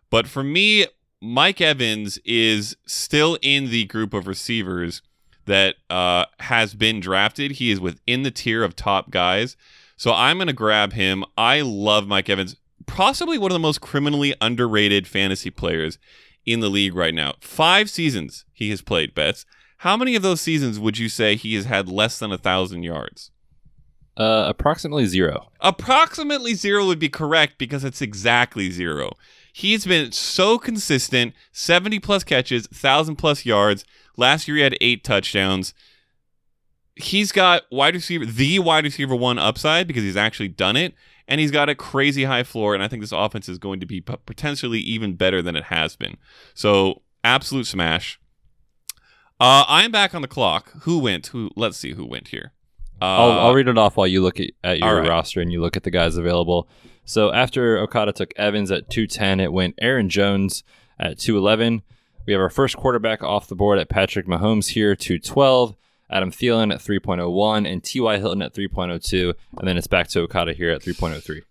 But for me, Mike Evans is still in the group of receivers that uh, has been drafted. He is within the tier of top guys. So I'm going to grab him. I love Mike Evans, possibly one of the most criminally underrated fantasy players in the league right now. Five seasons he has played, Betz. How many of those seasons would you say he has had less than a thousand yards? Uh, approximately zero. Approximately zero would be correct because it's exactly zero. He's been so consistent 70 plus catches, 1,000 plus yards. Last year he had eight touchdowns. He's got wide receiver, the wide receiver one upside because he's actually done it. And he's got a crazy high floor. And I think this offense is going to be potentially even better than it has been. So, absolute smash. Uh, I'm back on the clock. Who went? Who? Let's see who went here. Uh, I'll, I'll read it off while you look at, at your right. roster and you look at the guys available. So after Okada took Evans at 210, it went Aaron Jones at 211. We have our first quarterback off the board at Patrick Mahomes here, 212. Adam Thielen at 3.01 and T.Y. Hilton at 3.02. And then it's back to Okada here at 3.03.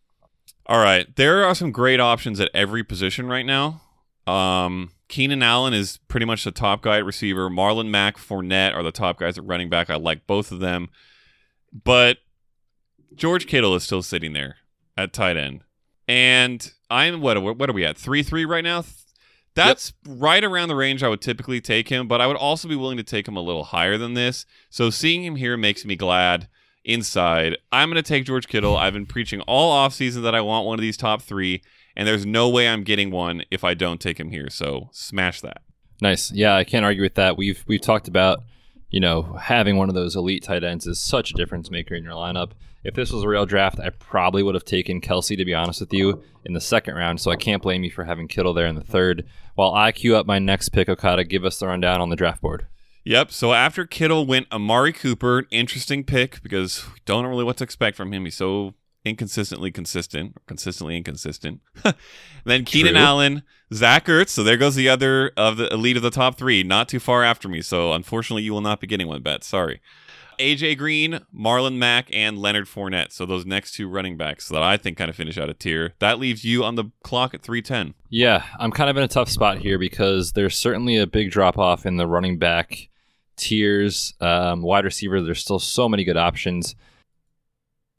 All right. There are some great options at every position right now. Um, Keenan Allen is pretty much the top guy at receiver. Marlon Mack, Fournette are the top guys at running back. I like both of them. But George Kittle is still sitting there at tight end. And I'm what what are we at? 3-3 right now? That's right around the range I would typically take him, but I would also be willing to take him a little higher than this. So seeing him here makes me glad inside. I'm going to take George Kittle. I've been preaching all offseason that I want one of these top 3, and there's no way I'm getting one if I don't take him here. So smash that. Nice. Yeah, I can't argue with that. We've we've talked about, you know, having one of those elite tight ends is such a difference maker in your lineup. If this was a real draft, I probably would have taken Kelce, to be honest with you, in the second round. So I can't blame you for having Kittle there in the third. While I queue up my next pick, Okada, give us the rundown on the draft board. Yep. So after Kittle went Amari Cooper, interesting pick because we don't know really what to expect from him. He's so inconsistently consistent, or consistently inconsistent. <laughs> then Keenan True. Allen, Zach Ertz. So there goes the other of the elite of the top three, not too far after me. So unfortunately, you will not be getting one bet. Sorry. AJ Green, Marlon Mack, and Leonard Fournette. So those next two running backs that I think kind of finish out a tier. That leaves you on the clock at 310. Yeah, I'm kind of in a tough spot here because there's certainly a big drop off in the running back tiers. Um, wide receiver, there's still so many good options.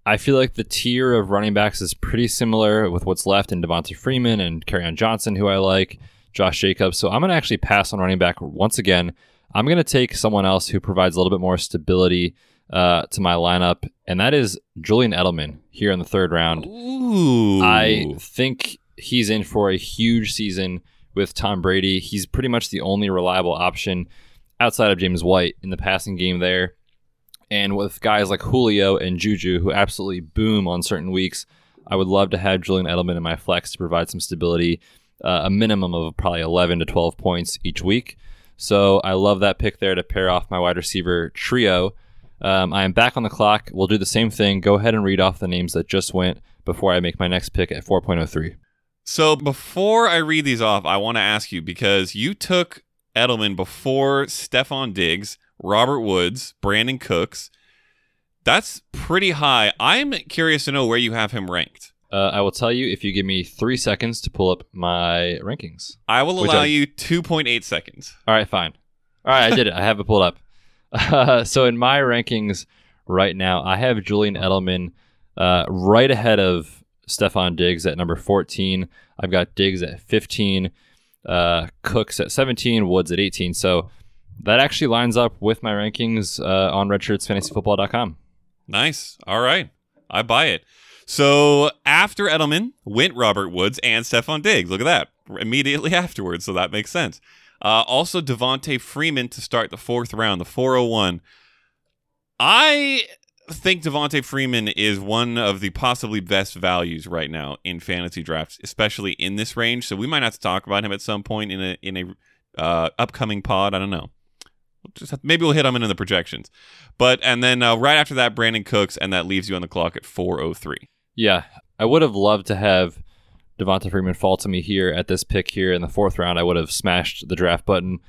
I feel like the tier of running backs is pretty similar with what's left in Devonta Freeman and Kerryon Johnson, who I like, Josh Jacobs. So I'm going to actually pass on running back once again. I'm going to take someone else who provides a little bit more stability uh, to my lineup, and that is Julian Edelman here in the third round. Ooh. I think he's in for a huge season with Tom Brady. He's pretty much the only reliable option outside of James White in the passing game there. And with guys like Julio and Juju, who absolutely boom on certain weeks, I would love to have Julian Edelman in my flex to provide some stability, uh, a minimum of probably 11 to 12 points each week. So I love that pick there to pair off my wide receiver trio. Um, I am back on the clock. We'll do the same thing. Go ahead and read off the names that just went before I make my next pick at 4.03. So before I read these off, I want to ask you because you took Edelman before Stefon Diggs, Robert Woods, Brandin Cooks. That's pretty high. I'm curious to know where you have him ranked. Uh, I will tell you if you give me three seconds to pull up my rankings. I will allow I- you 2.8 seconds. All right, fine. All right, I did it. I have it pulled up. Uh, <laughs> so in my rankings right now, I have Julian Edelman uh, right ahead of Stefon Diggs at number 14. I've got Diggs at 15, uh, Cooks at 17, Woods at 18. So that actually lines up with my rankings uh, on redshirtsfantasyfootball.com. Nice. All right. I buy it. So after Edelman went Robert Woods and Stefon Diggs. Look at that. Immediately <laughs> afterwards. So that makes sense. Uh, also, Devonta Freeman to start the fourth round, the 401. I think Devonta Freeman is one of the possibly best values right now in fantasy drafts, especially in this range. So we might have to talk about him at some point in a in a uh, upcoming pod. I don't know. Just have, maybe we'll hit him in the projections. But and then uh, right after that, Brandin Cooks, and that leaves you on the clock at 4:03. Yeah, I would have loved to have Devonta Freeman fall to me here at this pick here in the fourth round. I would have smashed the draft button,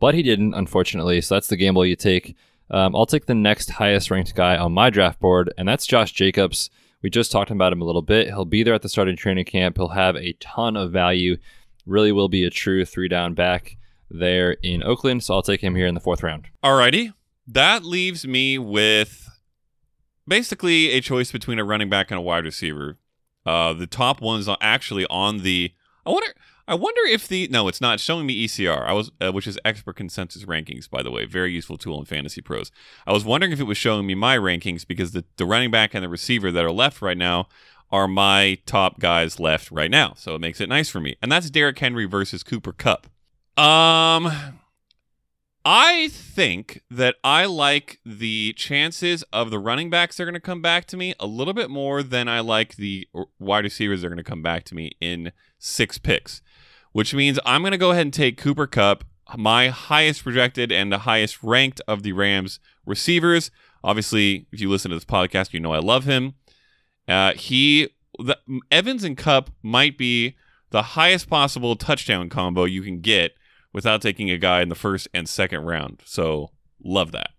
but he didn't, unfortunately. So that's the gamble you take. Um, I'll take the next highest ranked guy on my draft board, and that's Josh Jacobs. We just talked about him a little bit. He'll be there at the starting training camp. He'll have a ton of value. Really will be a true three down back there in Oakland. So I'll take him here in the fourth round. Alrighty. That leaves me with basically a choice between a running back and a wide receiver. Uh, the top one's are actually on the. I wonder. I wonder if the no, it's not showing me ECR. I was, uh, which is expert consensus rankings, by the way, very useful tool in Fantasy Pros. I was wondering if it was showing me my rankings because the the running back and the receiver that are left right now are my top guys left right now. So it makes it nice for me, and that's Derrick Henry versus Cooper Kupp. Um, I think that I like the chances of the running backs are going to come back to me a little bit more than I like the wide receivers are going to come back to me in six picks, which means I'm going to go ahead and take Cooper Kupp, my highest projected and the highest ranked of the Rams receivers. Obviously, if you listen to this podcast, you know I love him. Uh, he, the, Evans and Kupp might be the highest possible touchdown combo you can get without taking a guy in the first and second round. So love that.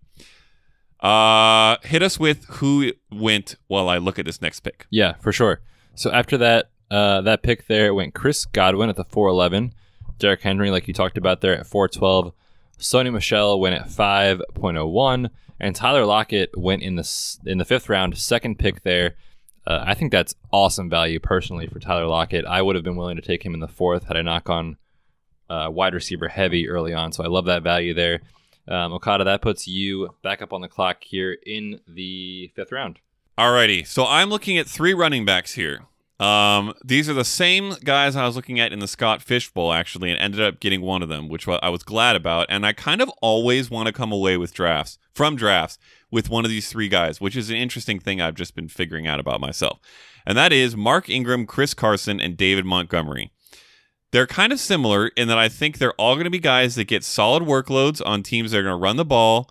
Uh, hit us with who went while I look at this next pick. Yeah, for sure. So after that, uh, that pick there went Chris Godwin at the 411, Derrick Henry, like you talked about there, at 412. Sony Michel went at 5.01, and Tyler Lockett went in the in the fifth round, second pick there. Uh, I think that's awesome value personally for Tyler Lockett. I would have been willing to take him in the fourth had I not gone uh, wide receiver heavy early on. So I love that value there. Um, Okada, that puts you back up on the clock here in the fifth round. Alrighty, so I'm looking at three running backs here. Um, these are the same guys I was looking at in the Scott Fish Bowl, actually, and ended up getting one of them, which I was glad about. And I kind of always want to come away with drafts from drafts with one of these three guys, which is an interesting thing I've just been figuring out about myself. And that is Mark Ingram, Chris Carson, and David Montgomery. They're kind of similar in that I think they're all going to be guys that get solid workloads on teams that are going to run the ball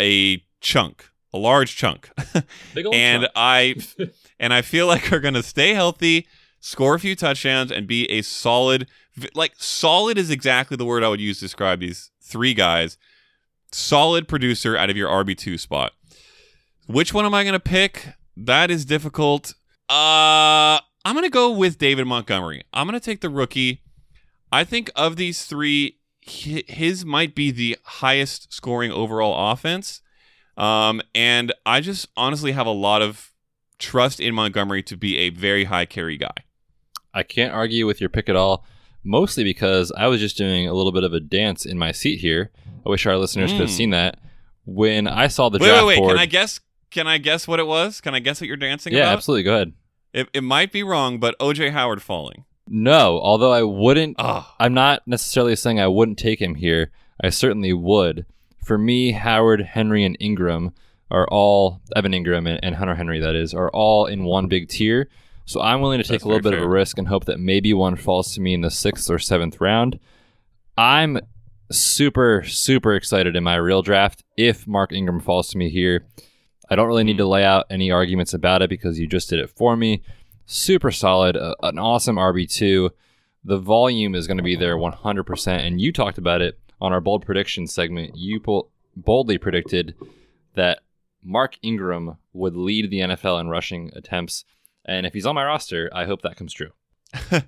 a chunk, a large chunk. <laughs> And chunk. I <laughs> and I feel like are going to stay healthy, score a few touchdowns, and be a solid. Like solid is exactly the word I would use to describe these three guys. Solid producer out of your RB two spot. Which one am I going to pick? That is difficult. Uh, I'm going to go with David Montgomery. I'm going to take the rookie. I think of these three, his might be the highest scoring overall offense. Um, and I just honestly have a lot of trust in Montgomery to be a very high carry guy. I can't argue with your pick at all, mostly because I was just doing a little bit of a dance in my seat here. I wish our listeners could have Mm. seen that. When I saw the wait, draft wait, wait. board, Can I guess? Can I guess what it was? Can I guess what you're dancing yeah, about? absolutely. Go ahead. It, it might be wrong, but OJ Howard falling. No, although I wouldn't. Oh, I'm not necessarily saying I wouldn't take him here. I certainly would. For me, Howard, Henry, and Engram are all Evan Engram and, and Hunter Henry. That is are all in one big tier. So I'm willing to take That's a little bit of a risk and hope that maybe one falls to me in the sixth or seventh round. I'm super super excited in my real draft if Mark Ingram falls to me here. I don't really need hmm. to lay out any arguments about it because you just did it for me. Super solid, uh, an awesome RB2. The volume is going to be there 100%. And you talked about it on our bold prediction segment. You bol- boldly predicted that Mark Ingram would lead the NFL in rushing attempts. And if he's on my roster, I hope that comes true. <laughs>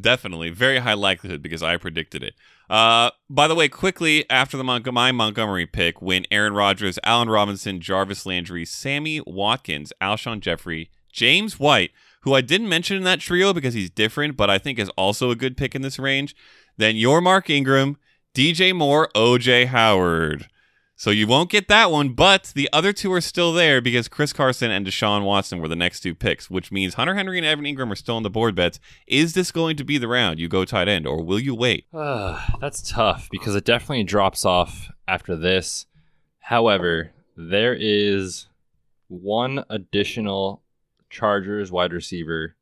definitely. Very high likelihood because I predicted it. Uh, by the way, quickly after the Mont- my Montgomery pick, when Aaron Rodgers, Allen Robinson, Jarvis Landry, Sammy Watkins, Alshon Jeffery, James White, who I didn't mention in that trio because he's different, but I think is also a good pick in this range. Then your Mark Ingram, DJ Moore, OJ Howard. So you won't get that one, but the other two are still there because Chris Carson and Deshaun Watson were the next two picks, which means Hunter Henry and Evan Engram are still on the board Betz. Is this going to be the round you go tight end, or will you wait? <sighs> that's tough because it definitely drops off after this. However, there is one additional Chargers wide receiver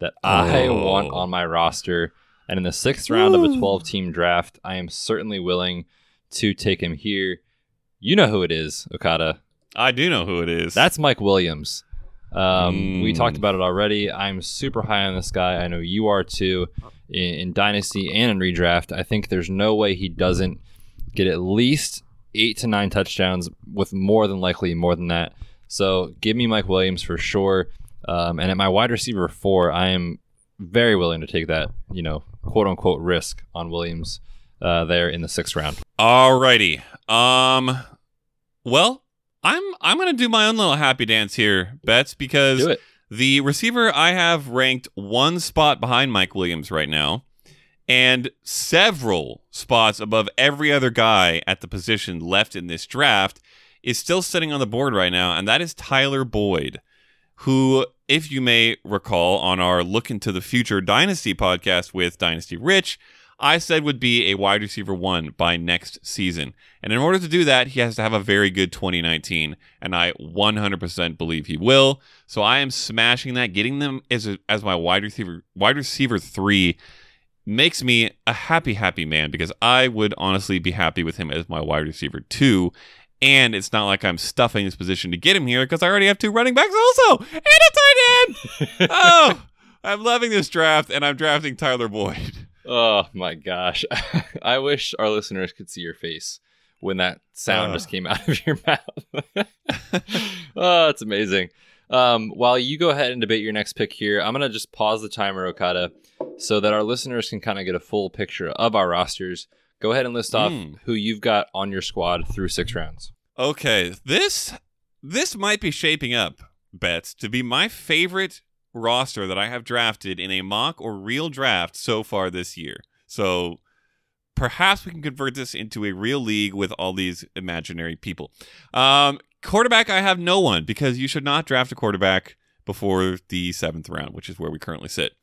that I Oh. want on my roster. And in the sixth round of a 12 team draft, I am certainly willing to take him here. You know who it is, Okada. I do know who it is. That's Mike Williams. Um, We Mm. talked about it already. I'm super high on this guy. I know you are too. In, in Dynasty and in redraft, I think there's no way he doesn't get at least eight to nine touchdowns, with more than likely more than that. So give me Mike Williams for sure. Um, and at my wide receiver four, I am very willing to take that, you know, quote unquote risk on Williams uh, there in the sixth round. Alrighty. Um. Well, I'm I'm gonna do my own little happy dance here, Betz, because the receiver I have ranked one spot behind Mike Williams right now, and several spots above every other guy at the position left in this draft is still sitting on the board right now, and that is Tyler Boyd, who, if you may recall, on our Look into the Future Dynasty podcast with Dynasty Rich, I said would be a wide receiver one by next season. And in order to do that, he has to have a very good 2019. And I 100% believe he will. So I am smashing that. Getting them as, a, as my wide receiver, wide receiver three makes me a happy, happy man because I would honestly be happy with him as my wide receiver two. And it's not like I'm stuffing this position to get him here because I already have two running backs also and a tight end. <laughs> oh, I'm loving this draft, and I'm drafting Tyler Boyd. Oh my gosh. <laughs> I wish our listeners could see your face when that sound Uh. just came out <laughs> of your mouth. oh, it's amazing. Um, while you go ahead and debate your next pick here, I'm going to just pause the timer, Okada, so that our listeners can kind of get a full picture of our rosters. Go ahead and list off Mm. who you've got on your squad through six rounds. Okay, this this might be shaping up, Betz, to be my favorite roster that I have drafted in a mock or real draft so far this year. So perhaps we can convert this into a real league with all these imaginary people. Um, quarterback, I have no one because you should not draft a quarterback before the seventh round, which is where we currently sit.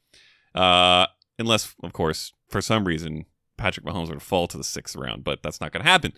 Uh, unless, of course, for some reason Patrick Mahomes to fall to the sixth round, but that's not going to happen.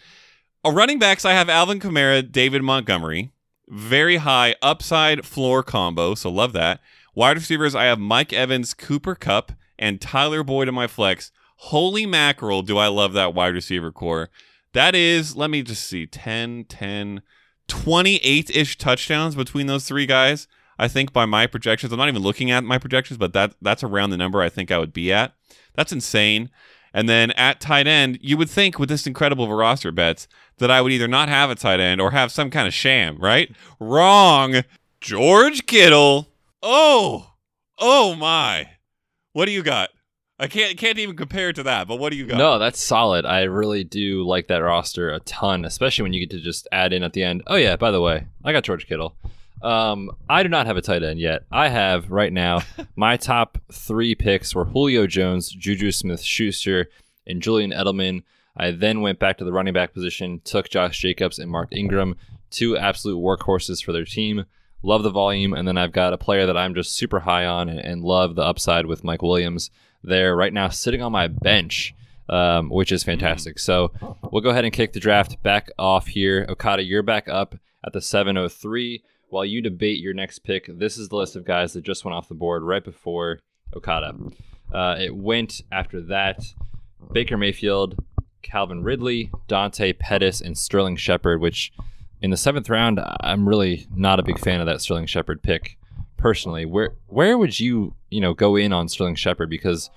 A running backs, I have Alvin Kamara, David Montgomery. Very high upside floor combo, so love that. Wide receivers, I have Mike Evans, Cooper Kupp, and Tyler Boyd in my flex. Holy mackerel, do I love that wide receiver core. That is, let me just see, 10, 10, 28 ish touchdowns between those three guys. I think by my projections, I'm not even looking at my projections, but that that's around the number I think I would be at. That's insane. And then at tight end, you would think with this incredible roster Betz that I would either not have a tight end or have some kind of sham, right? Wrong. George Kittle. Oh, oh my. What do you got? I can't can't even compare to that. But what do you got? No, that's solid. I really do like that roster a ton, especially when you get to just add in at the end. Oh yeah, by the way, I got George Kittle. Um, I do not have a tight end yet. I have right now <laughs> my top three picks were Julio Jones, Juju Smith Schuster, and Julian Edelman. I then went back to the running back position, took Josh Jacobs and Mark Ingram, two absolute workhorses for their team. Love the volume, and then I've got a player that I'm just super high on and, and love the upside with Mike Williams there right now sitting on my bench, um, which is fantastic. So we'll go ahead and kick the draft back off here. Okada, you're back up at the 703. While you debate your next pick, this is the list of guys that just went off the board right before Okada. Uh, it went after that Baker Mayfield, Calvin Ridley, Dante Pettis, and Sterling Shepard, which in the seventh round, I'm really not a big fan of that Sterling Shepard pick personally. Where where would you you know go in on Sterling Shepard because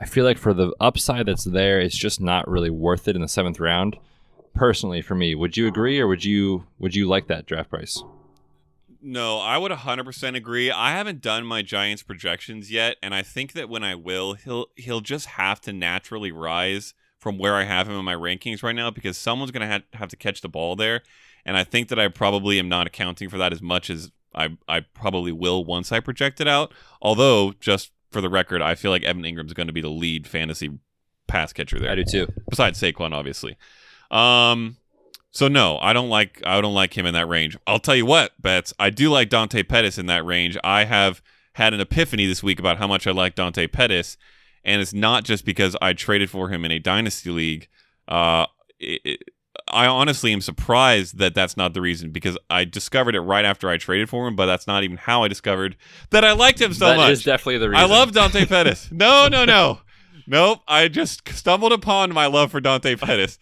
I feel like for the upside that's there, it's just not really worth it in the seventh round. Personally, for me, would you agree or would you would you like that draft price? No, I would 100% agree. I haven't done my Giants projections yet, and I think that when I will, he'll he'll just have to naturally rise from where I have him in my rankings right now because someone's going to have, have to catch the ball there, and I think that I probably am not accounting for that as much as I I probably will once I project it out. Although, just for the record, I feel like Evan Engram's going to be the lead fantasy pass catcher there I do too. besides Saquon, obviously. Um, So no, I don't like I don't like him in that range. I'll tell you what, Betz, I do like Dante Pettis in that range. I have had an epiphany this week about how much I like Dante Pettis, and it's not just because I traded for him in a dynasty league. Uh, it, it- I honestly am surprised that that's not the reason because I discovered it right after I traded for him, but that's not even how I discovered that I liked him so That much. is definitely the reason. I love Dante Pettis. No, no, no. <laughs> Nope. I just stumbled upon my love for Dante Pettis.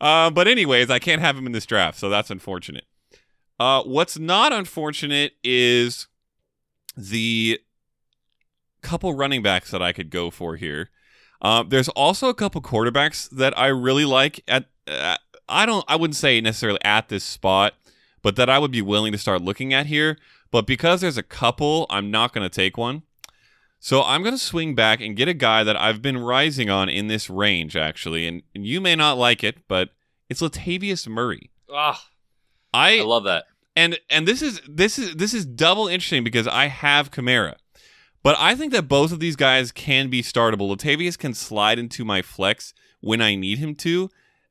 Uh, but anyways, I can't have him in this draft, so that's unfortunate. Uh, what's not unfortunate is the couple running backs that I could go for here. Uh, there's also a couple quarterbacks that I really like. At uh, I don't, I wouldn't say necessarily at this spot, but that I would be willing to start looking at here. But because there's a couple, I'm not going to take one. So I'm going to swing back and get a guy that I've been rising on in this range, actually. And, and you may not like it, but it's Latavius Murray. Ah, I, I love that. and and this is this is this is double interesting because I have Kamara. But I think that both of these guys can be startable. Latavius can slide into my flex when I need him to.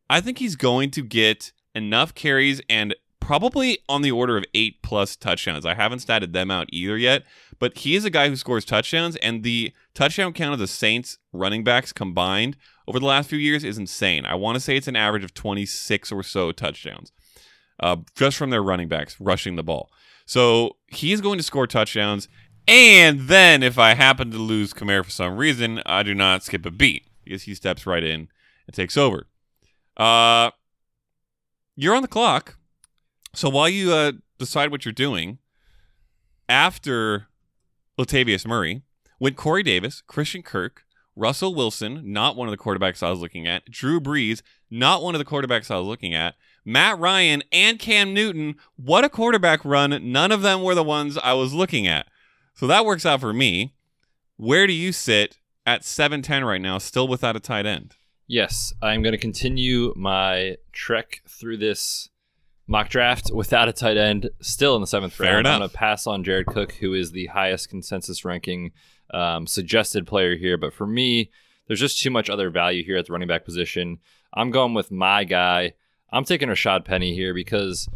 I think he's going to get enough carries and probably on the order of eight plus touchdowns. I haven't statted them out either yet, but he is a guy who scores touchdowns, and the touchdown count of the Saints running backs combined over the last few years is insane. I want to say it's an average of 26 or so touchdowns uh, just from their running backs rushing the ball. So he's going to score touchdowns. And then if I happen to lose Kamara for some reason, I do not skip a beat because he steps right in and takes over. Uh, you're on the clock. So while you uh, decide what you're doing, after Latavius Murray went Corey Davis, Christian Kirk, Russell Wilson, not one of the quarterbacks I was looking at, Drew Brees, not one of the quarterbacks I was looking at, Matt Ryan, and Cam Newton. What a quarterback run. None of them were the ones I was looking at. So that works out for me. Where do you sit at 7'10 right now, still without a tight end? Yes, I'm going to continue my trek through this mock draft without a tight end, still in the seventh Fair round. I'm going to pass on Jared Cook, who is the highest consensus ranking um, suggested player here. But for me, there's just too much other value here at the running back position. I'm going with my guy. I'm taking Rashaad Penny here because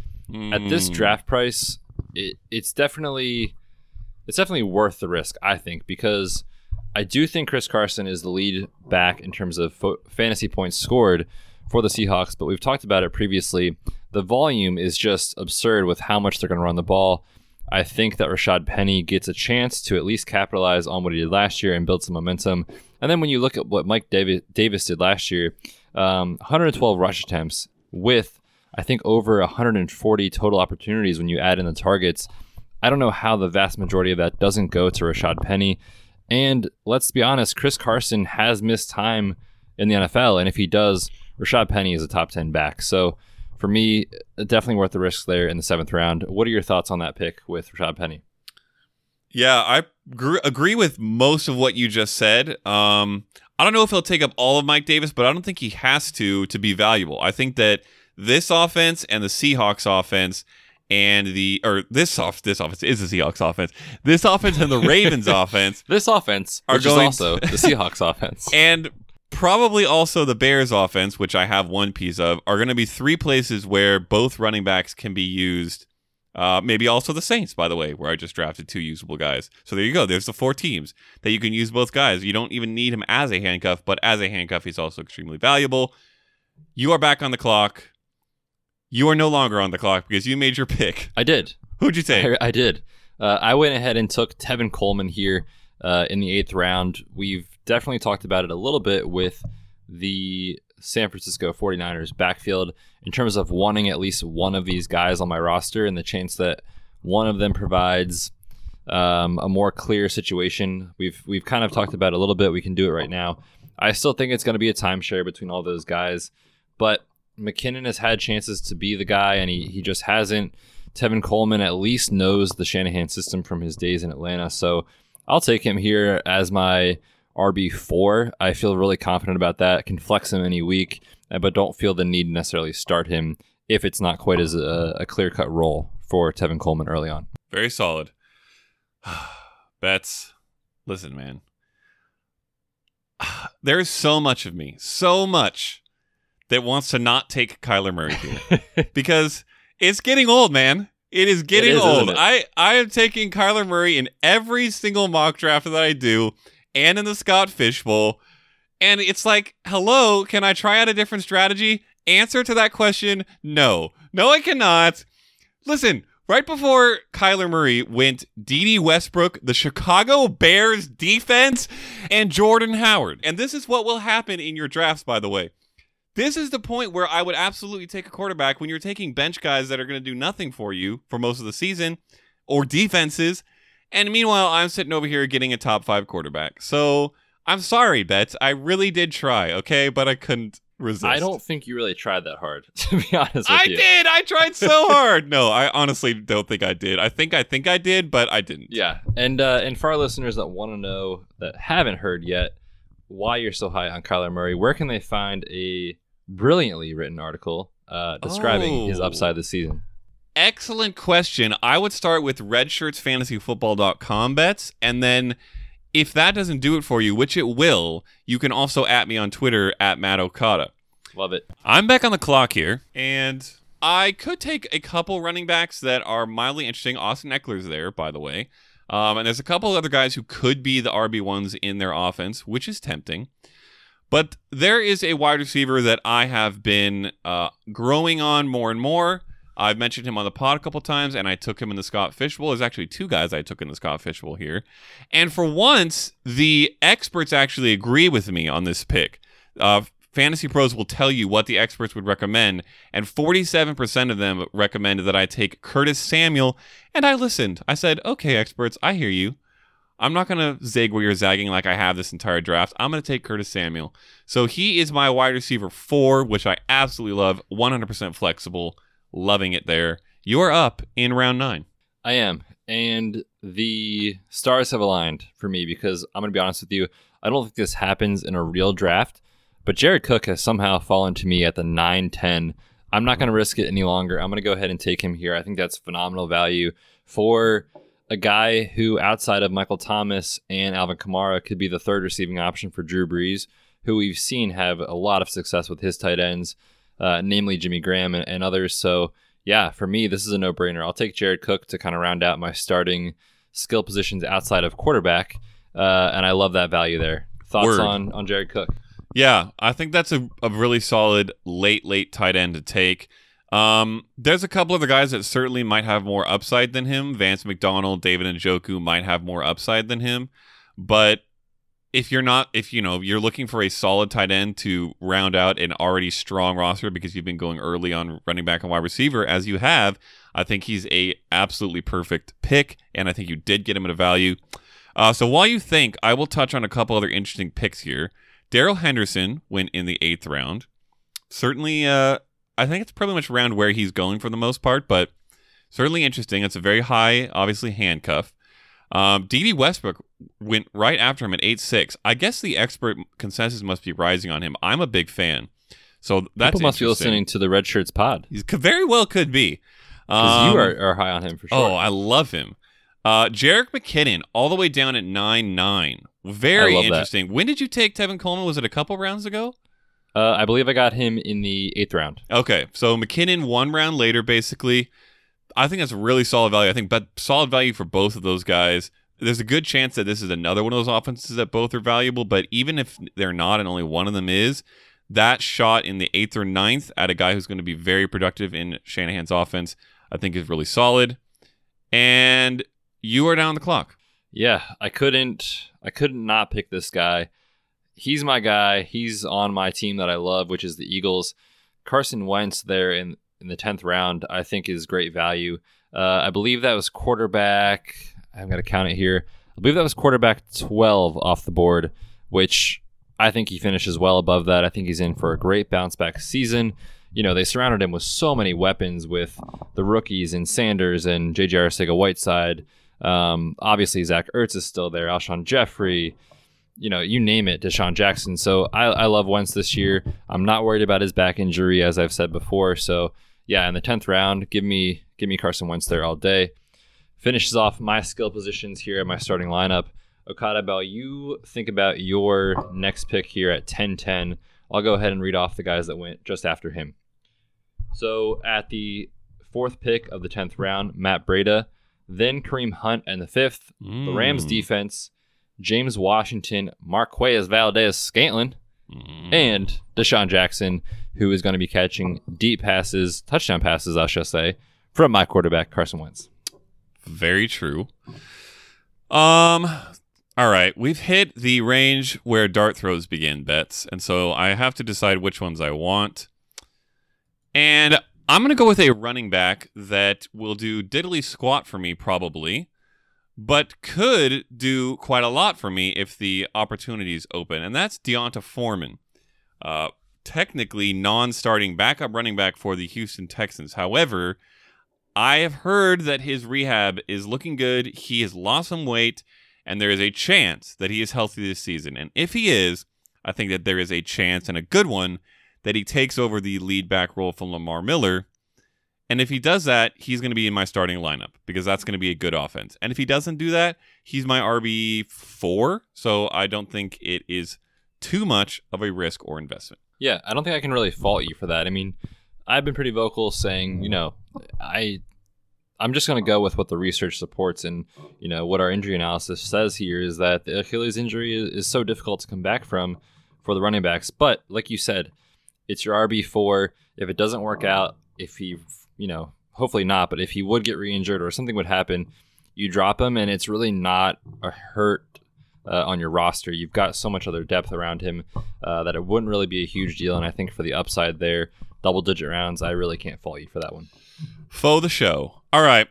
at this Hmm. draft price, it, it's definitely it's definitely worth the risk. I think because I do think Chris Carson is the lead back in terms of fo- fantasy points scored for the Seahawks, but we've talked about it previously. The volume is just absurd with how much they're going to run the ball. I think that Rashaad Penny gets a chance to at least capitalize on what he did last year and build some momentum. And then when you look at what Mike Davi- Davis did last year, um, 112 rush attempts with I think over 140 total opportunities when you add in the targets. I don't know how the vast majority of that doesn't go to Rashaad Penny. And let's be honest, Chris Carson has missed time in the NFL, and if he does, Rashaad Penny is a top 10 back. So for me, definitely worth the risk there in the seventh round. What are your thoughts on that pick with Rashaad Penny? Yeah, I gr- agree with most of what you just said. Um, I don't know if he'll take up all of Mike Davis, but I don't think he has to to be valuable. I think that this offense and the Seahawks offense and the or this off this offense is the Seahawks offense. This offense and the <laughs> Ravens offense This offense, Are going is also the Seahawks offense. <laughs> and probably also the Bears offense, which I have one piece of, are going to be three places where both running backs can be used. Uh, maybe also the Saints, by the way, where I just drafted two usable guys. So there you go. There's the four teams that you can use both guys. You don't even need him as a handcuff, but as a handcuff, he's also extremely valuable. You are back on the clock. You are no longer on the clock because you made your pick. I did. Who'd you take? I, I did. Uh, I went ahead and took Tevin Coleman here uh, in the eighth round. We've definitely talked about it a little bit with the San Francisco 49ers backfield in terms of wanting at least one of these guys on my roster and the chance that one of them provides um, a more clear situation. We've we've kind of talked about a little bit. We can do it right now. I still think it's going to be a timeshare between all those guys, but McKinnon has had chances to be the guy, and he, he just hasn't. Tevin Coleman at least knows the Shanahan system from his days in Atlanta. So I'll take him here as my RB4. I feel really confident about that. Can flex him any week, uh, but don't feel the need to necessarily start him if it's not quite as a, a clear cut role for Tevin Coleman early on. Very solid. <sighs> Betz. Listen, man. <sighs> There is so much of me, so much that wants to not take Kyler Murray here <laughs> because it's getting old, man. It is getting is, old. I I am taking Kyler Murray in every single mock draft that I do, and in the Scott Fish Bowl. And it's like, hello, can I try out a different strategy? Answer to that question: No, no, I cannot. Listen, right before Kyler Murray went Dede Westbrook, the Chicago Bears defense, and Jordan Howard. And this is what will happen in your drafts, by the way. This is the point where I would absolutely take a quarterback when you're taking bench guys that are going to do nothing for you for most of the season or defenses. And meanwhile, I'm sitting over here getting a top five quarterback. So I'm sorry, Betz. I really did try, okay? But I couldn't resist. I don't think you really tried that hard, <laughs> to be honest with I you. did. I tried so <laughs> hard. No, I honestly don't think I did. I think I think I did, but I didn't. Yeah, and uh, and for our listeners that want to know that haven't heard yet why you're so high on Kyler Murray, where can they find a brilliantly written article uh, describing his Oh. upside this season? Excellent question. I would start with redshirtsfantasyfootball.com Betz and then if that doesn't do it for you, which it will, you can also at me on Twitter at Matt Okada. Love it. I'm back on the clock here, and I could take a couple running backs that are mildly interesting. Austin Ekeler's there, by the way. Um, and there's a couple other guys who could be the RB1s in their offense, which is tempting. But there is a wide receiver that I have been uh, growing on more and more. I've mentioned him on the pod a couple times, and I took him in the Scott Fish Bowl. There's actually two guys I took in the Scott Fish Bowl here. And for once, the experts actually agree with me on this pick. Uh, Fantasy Pros will tell you what the experts would recommend, and 47% of them recommended that I take Curtis Samuel. And I listened. I said, okay, experts, I hear you. I'm not going to zig where you're zagging like I have this entire draft. I'm going to take Curtis Samuel. So he is my wide receiver four, which I absolutely love. 100% flexible. Loving it there. You're up in round nine. I am. And the stars have aligned for me because I'm going to be honest with you. I don't think this happens in a real draft, but Jared Cook has somehow fallen to me at the 9 10. I'm not going to risk it any longer. I'm going to go ahead and take him here. I think that's phenomenal value for a guy who, outside of Michael Thomas and Alvin Kamara, could be the third receiving option for Drew Brees, who we've seen have a lot of success with his tight ends, uh, namely Jimmy Graham and, and others. So, yeah, for me, this is a no brainer. I'll take Jared Cook to kind of round out my starting skill positions outside of quarterback. Uh, and I love that value there. Thoughts Word. on, on Jared Cook? Yeah, I think that's a, a really solid late, late tight end to take. Um, there's a couple other guys that certainly might have more upside than him. Vance McDonald, David Njoku might have more upside than him. But if you're not, if you know, you're looking for a solid tight end to round out an already strong roster because you've been going early on running back and wide receiver as you have, I think he's a absolutely perfect pick, and I think you did get him at a value. Uh, so while you think, I will touch on a couple other interesting picks here. Darrell Henderson went in the eighth round. Certainly, uh, I think it's pretty much around where he's going for the most part, but certainly interesting. It's a very high, obviously, handcuff. Um, Dede Westbrook went right after him at 8 6. I guess the expert consensus must be rising on him. I'm a big fan. So that's People must be listening to the Red Shirts pod He very well could be. because you Um, are, are high on him for sure. Oh, I love him. Uh, Jerick McKinnon, all the way down at 9 9. Very I love that. interesting. When did you take Tevin Coleman? Was it a couple rounds ago? uh, I believe I got him in the eighth round. Okay, so McKinnon one round later, basically. I think that's a really solid value. I think but solid value for both of those guys. There's a good chance that this is another one of those offenses that both are valuable, but even if they're not and only one of them is, that shot in the eighth or ninth at a guy who's going to be very productive in Shanahan's offense, I think is really solid. And you are down the clock. Yeah, I couldn't I couldn't not pick this guy. He's my guy. He's on my team that I love, which is the Eagles. Carson Wentz there in in the tenth round, I think is great value. Uh, I believe that was quarterback. I'm gonna count it here. I believe that was quarterback 12 off the board, which I think he finishes well above that. I think he's in for a great bounce back season. You know, they surrounded him with so many weapons with the rookies and Sanders and J.J. Arcega Whiteside. Um, obviously, Zach Ertz is still there, Alshon Jeffery, you know, you name it, DeSean Jackson. So I, I love Wentz this year. I'm not worried about his back injury, as I've said before. So yeah, in the tenth round, give me give me Carson Wentz there all day. Finishes off my skill positions here at my starting lineup. Okada Bell, you think about your next pick here at 10-10. I'll go ahead and read off the guys that went just after him. So at the fourth pick of the 10th round, Matt Breida, then Kareem Hunt and the fifth, the Rams Mm. defense, James Washington, Marquez Valdes-Scantling, Mm. and DeSean Jackson, who is going to be catching deep passes, touchdown passes, I shall say, from my quarterback, Carson Wentz. Very true. Um all right, we've hit the range where dart throws begin, Betz, and so I have to decide which ones I want. And I'm going to go with a running back that will do diddly squat for me probably, but could do quite a lot for me if the opportunities open, and that's D'Onta Foreman. Uh, technically non-starting backup running back for the Houston Texans. However, I have heard that his rehab is looking good. He has lost some weight, and there is a chance that he is healthy this season. And if he is, I think that there is a chance and a good one that he takes over the lead back role from Lamar Miller. And if he does that, he's going to be in my starting lineup because that's going to be a good offense. And if he doesn't do that, he's my RB4. So I don't think it is too much of a risk or investment. Yeah, I don't think I can really fault you for that. I mean, I've been pretty vocal saying, you know, I I'm just going to go with what the research supports and, you know, what our injury analysis says here is that the Achilles injury is, is so difficult to come back from for the running backs. But like you said, it's your RB4. If it doesn't work out, if he, you know, hopefully not, but if he would get re-injured or something would happen, you drop him and it's really not a hurt uh, on your roster. You've got so much other depth around him uh, that it wouldn't really be a huge deal. And I think for the upside there, double digit rounds, I really can't fault you for that one. Foe the show. All right.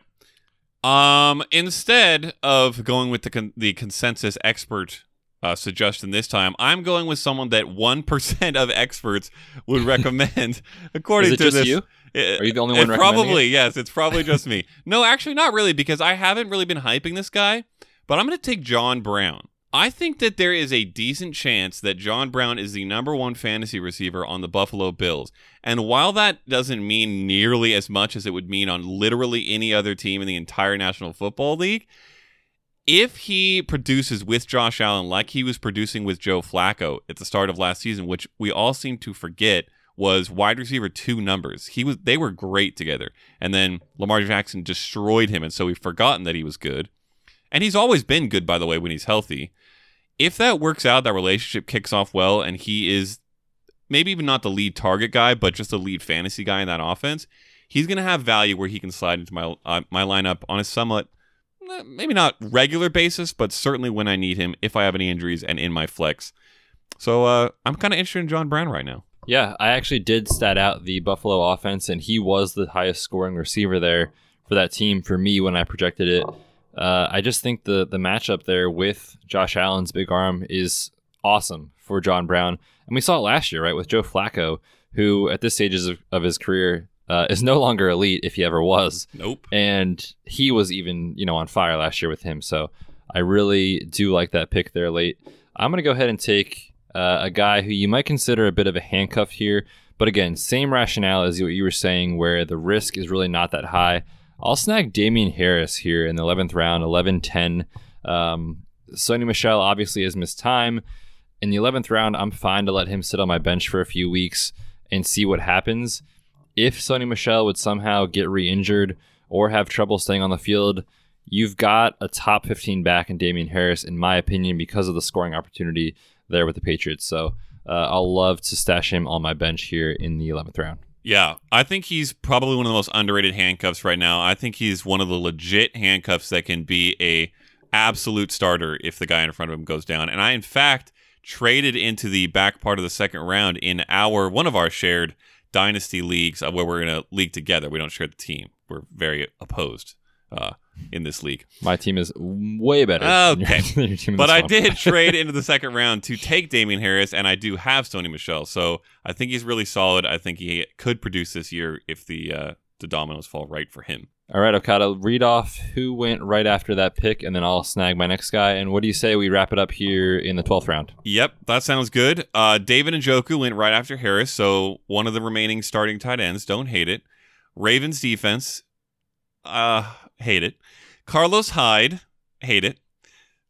Um, instead of going with the con- the consensus expert uh, suggestion this time, I'm going with someone that one percent of experts would <laughs> recommend. according to this, you? It- Are you the only one Probably yes. It's probably just me. <laughs> No, actually, not really, because I haven't really been hyping this guy. But I'm going to take John Brown. I think that there is a decent chance that John Brown is the number one fantasy receiver on the Buffalo Bills. And while that doesn't mean nearly as much as it would mean on literally any other team in the entire National Football League, if he produces with Josh Allen like he was producing with Joe Flacco at the start of last season, which we all seem to forget was wide receiver two numbers. He was they were great together. And then Lamar Jackson destroyed him and so we've forgotten that he was good. And he's always been good by the way when he's healthy. If that works out, that relationship kicks off well and he is maybe even not the lead target guy, but just the lead fantasy guy in that offense, he's going to have value where he can slide into my uh, my lineup on a somewhat eh, maybe not regular basis, but certainly when I need him if I have any injuries and in my flex. So uh, I'm kind of interested in John Brown right now. Yeah, I actually did stat out the Buffalo offense, and he was the highest scoring receiver there for that team for me when I projected it. Uh, I just think the the matchup there with Josh Allen's big arm is awesome for John Brown, and we saw it last year, right, with Joe Flacco, who at this stages of, of his career uh, is no longer elite if he ever was, Nope. and he was even you know on fire last year with him. So I really do like that pick there late. I'm gonna go ahead and take uh, a guy who you might consider a bit of a handcuff here, but again, same rationale as what you were saying, where the risk is really not that high. I'll snag Damien Harris here in the 11th round, 11 10. Um, Sony Michel obviously has missed time. In the 11th round, I'm fine to let him sit on my bench for a few weeks and see what happens. If Sony Michel would somehow get re injured or have trouble staying on the field, you've got a top 15 back in Damien Harris, in my opinion, because of the scoring opportunity there with the Patriots. So uh, I'll love to stash him on my bench here in the 11th round. Yeah, I think he's probably one of the most underrated handcuffs right now. I think he's one of the legit handcuffs that can be a absolute starter if the guy in front of him goes down. And I, in fact, traded into the back part of the second round in our one of our shared dynasty leagues uh, where we're in a league together. We don't share the team. We're very opposed uh, in this league. My team is way better. than your- Okay. <laughs> your team But I did <laughs> trade into the second round to take Damien Harris, and I do have Sony Michel. So I think he's really solid. I think he could produce this year if the uh, the dominoes fall right for him. All right, I've read off who went right after that pick, and then I'll snag my next guy. And what do you say we wrap it up here in the 12th round? Yep, that sounds good. Uh, David Njoku went right after Harris, so one of the remaining starting tight ends. Don't hate it. Ravens defense, uh, hate it. Carlos Hyde, hate it.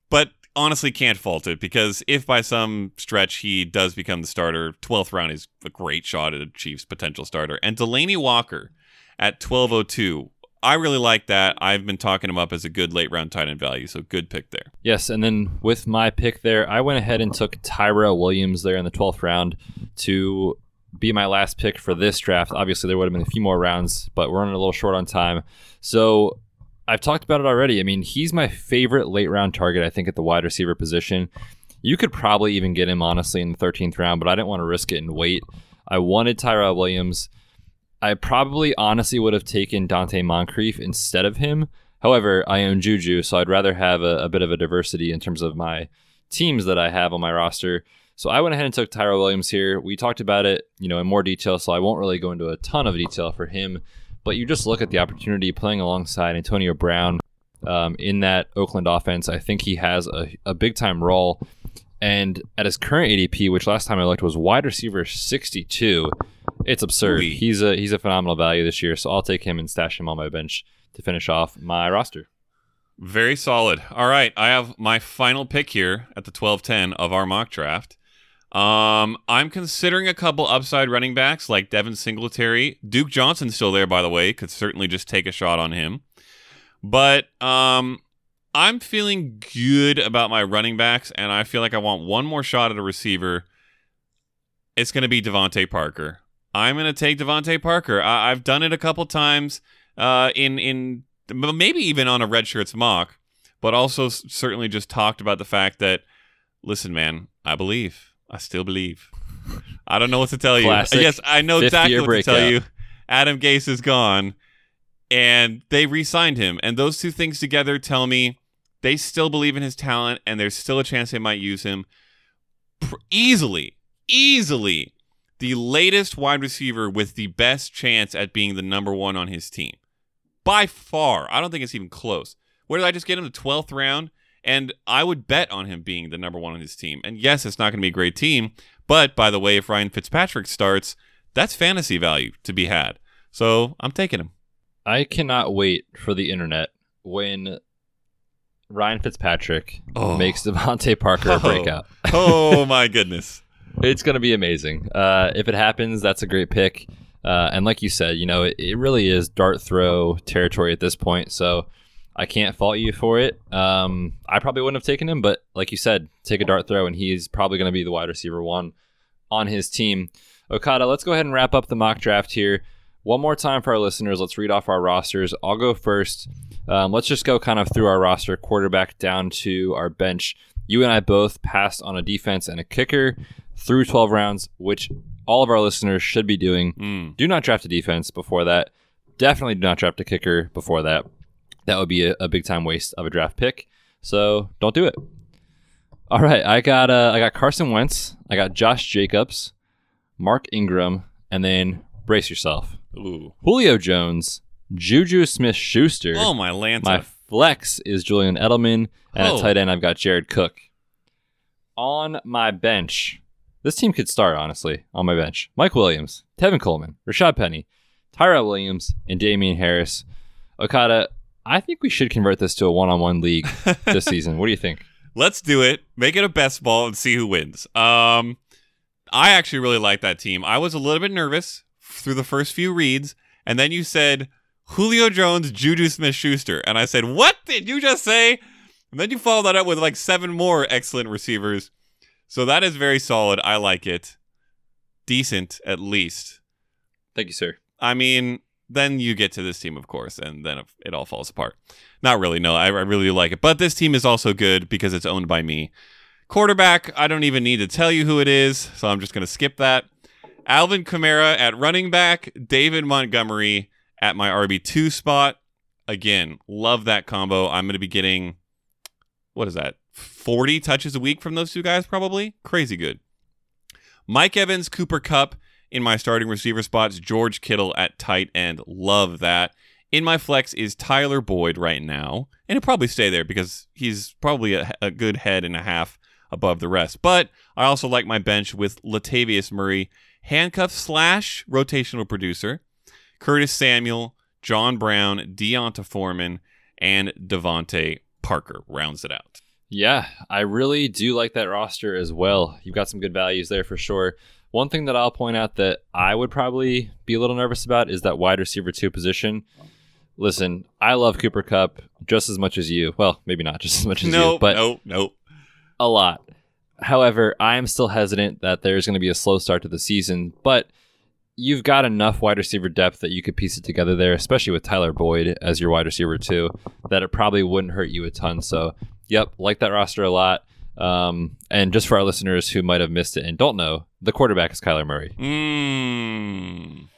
But honestly can't fault it because if by some stretch he does become the starter, 12th round is a great shot at a Chiefs potential starter. And Delanie Walker at 1202. I really like that. I've been talking him up as a good late round tight end value, so good pick there. Yes, and then with my pick there, I went ahead and took Tyrell Williams there in the 12th round to be my last pick for this draft. Obviously, there would have been a few more rounds, but we're running a little short on time. So I've talked about it already. I mean, he's my favorite late round target, I think, at the wide receiver position. You could probably even get him, honestly, in the 13th round, but I didn't want to risk it and wait. I wanted Tyrell Williams. I probably honestly would have taken Donte Moncrief instead of him. However, I own Juju, so I'd rather have a, a bit of a diversity in terms of my teams that I have on my roster. So I went ahead and took Tyrell Williams here. We talked about it, you know, in more detail, so I won't really go into a ton of detail for him. But you just look at the opportunity playing alongside Antonio Brown um, in that Oakland offense. I think he has a, a big time role. And at his current ADP, which last time I looked was wide receiver 62, it's absurd. He's a he's a phenomenal value this year, so I'll take him and stash him on my bench to finish off my roster. Very solid. All right, I have my final pick here at the 12-10 of our mock draft. Um, I'm considering a couple upside running backs like Devin Singletary. Duke Johnson's still there, by the way. Could certainly just take a shot on him. But um, I'm feeling good about my running backs, and I feel like I want one more shot at a receiver. It's going to be DeVante Parker. I'm going to take DeVante Parker. I- I've done it a couple times uh, in in maybe even on a red shirts mock, but also certainly just talked about the fact that listen, man, I believe. I still believe. I don't know what to tell you. Classic Yes, I know fifth exactly what to tell you. Adam Gase is gone, and they re-signed him. And those two things together tell me they still believe in his talent, and there's still a chance they might use him. Easily, easily, the latest wide receiver with the best chance at being the number one on his team. By far. I don't think it's even close. Where did I just get him? The 12th round? And I would bet on him being the number one on his team. And yes, it's not going to be a great team. But by the way, if Ryan Fitzpatrick starts, that's fantasy value to be had. So I'm taking him. I cannot wait for the internet when Ryan Fitzpatrick Oh. makes DeVante Parker Oh. a breakout. Oh <laughs> my goodness. It's going to be amazing. Uh, if it happens, that's a great pick. Uh, and like you said, you know, it, it really is dart throw territory at this point. So I can't fault you for it. Um, I probably wouldn't have taken him, but like you said, take a dart throw, and he's probably going to be the wide receiver one on his team. Okada, let's go ahead and wrap up the mock draft here. One more time for our listeners. Let's read off our rosters. I'll go first. Um, let's just go kind of through our roster, quarterback down to our bench. You and I both passed on a defense and a kicker through 12 rounds, which all of our listeners should be doing. Mm. Do not draft a defense before that. Definitely do not draft a kicker before that. That would be a, a big time waste of a draft pick. So don't do it. All right, I got uh, I got Carson Wentz, I got Josh Jacobs, Mark Ingram, and then brace yourself. Ooh. Julio Jones, Juju Smith Schuster. Oh my Lanta. My flex is Julian Edelman, and Oh. at tight end I've got Jared Cook. On my bench, this team could start honestly. On my bench, Mike Williams, Tevin Coleman, Rashaad Penny, Tyrell Williams, and Damien Harris. Okada, I think we should convert this to a one-on-one league <laughs> this season. What do you think? Let's do it. Make it a best ball and see who wins. Um, I actually really like that team. I was a little bit nervous through the first few reads, and then you said Julio Jones, Juju Smith Schuster. And I said, What did you just say? And then you followed that up with like seven more excellent receivers. So that is very solid. I like it. Decent, at least. Thank you, sir. I mean, then you get to this team, of course, and then it all falls apart. Not really, no. I, I really do like it. But this team is also good because it's owned by me. Quarterback, I don't even need to tell you who it is, so I'm just going to skip that. Alvin Kamara at running back, David Montgomery at my RB2 spot. Again, love that combo. I'm going to be getting, what is that, 40 touches a week from those two guys, probably? Crazy good. Mike Evans, Cooper Kupp in my starting receiver spots, George Kittle at tight end. Love that. In my flex is Tyler Boyd right now, and he'll probably stay there because he's probably a, a good head and a half above the rest. But I also like my bench with Latavius Murray, handcuff slash rotational producer, Curtis Samuel, John Brown, D'Onta Foreman, and DeVante Parker rounds it out. Yeah, I really do like that roster as well. You've got some good values there for sure. One thing that I'll point out that I would probably be a little nervous about is that wide receiver two position. Listen, I love Cooper Kupp just as much as you. Well, maybe not just <laughs> as much as No, you, but no, no. a lot. However, I am still hesitant that there's going to be a slow start to the season, but you've got enough wide receiver depth that you could piece it together there, especially with Tyler Boyd as your wide receiver too, that it probably wouldn't hurt you a ton. So, yep, like that roster a lot. Um, and just for our listeners who might have missed it and don't know, the quarterback is Kyler Murray. Mm.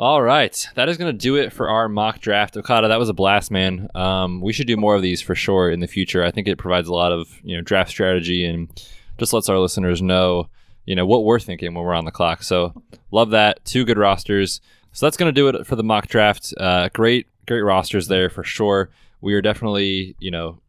All right, that is going to do it for our mock draft. Okada, that was a blast, man. Um, we should do more of these for sure in the future. I think it provides a lot of you know draft strategy and just lets our listeners know you know what we're thinking when we're on the clock. So love that. Two good rosters. So that's going to do it for the mock draft. Uh, great, great rosters there for sure. We are definitely you know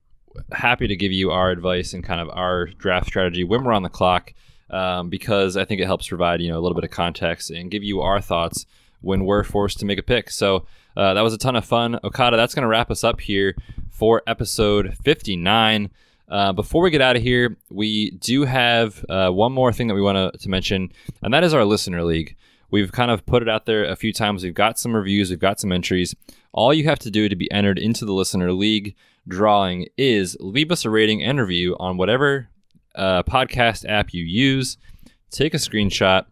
happy to give you our advice and kind of our draft strategy when we're on the clock um, because I think it helps provide you know a little bit of context and give you our thoughts when we're forced to make a pick. So uh, that was a ton of fun. Okada, that's going to wrap us up here for episode 59. Uh, before we get out of here, we do have uh, one more thing that we want to mention, and that is our listener league. We've kind of put it out there a few times. We've got some reviews, we've got some entries. All you have to do to be entered into the listener league drawing is leave us a rating and review on whatever uh, podcast app you use. Take a screenshot,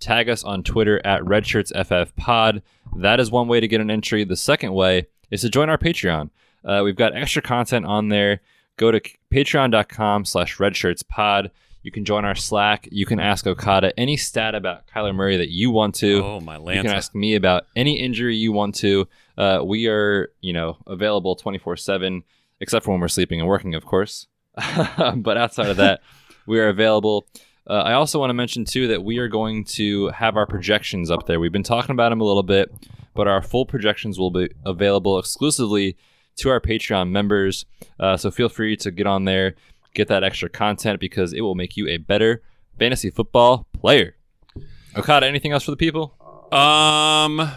tag us on Twitter at RedshirtsFFPod. That is one way to get an entry. The second way is to join our Patreon. Uh, we've got extra content on there. Go to patreon.com slash redshirtspod. You can join our Slack. You can ask Okada any stat about Kyler Murray that you want to. Oh, my You can ask me about any injury you want to. Uh, we are, you know, available 24 7, except for when we're sleeping and working, of course. <laughs> but outside of that, <laughs> we are available. Uh, I also want to mention, too, that we are going to have our projections up there. We've been talking about them a little bit, but our full projections will be available exclusively to our Patreon members. Uh, so feel free to get on there, get that extra content because it will make you a better fantasy football player. Okada, anything else for the people? Um,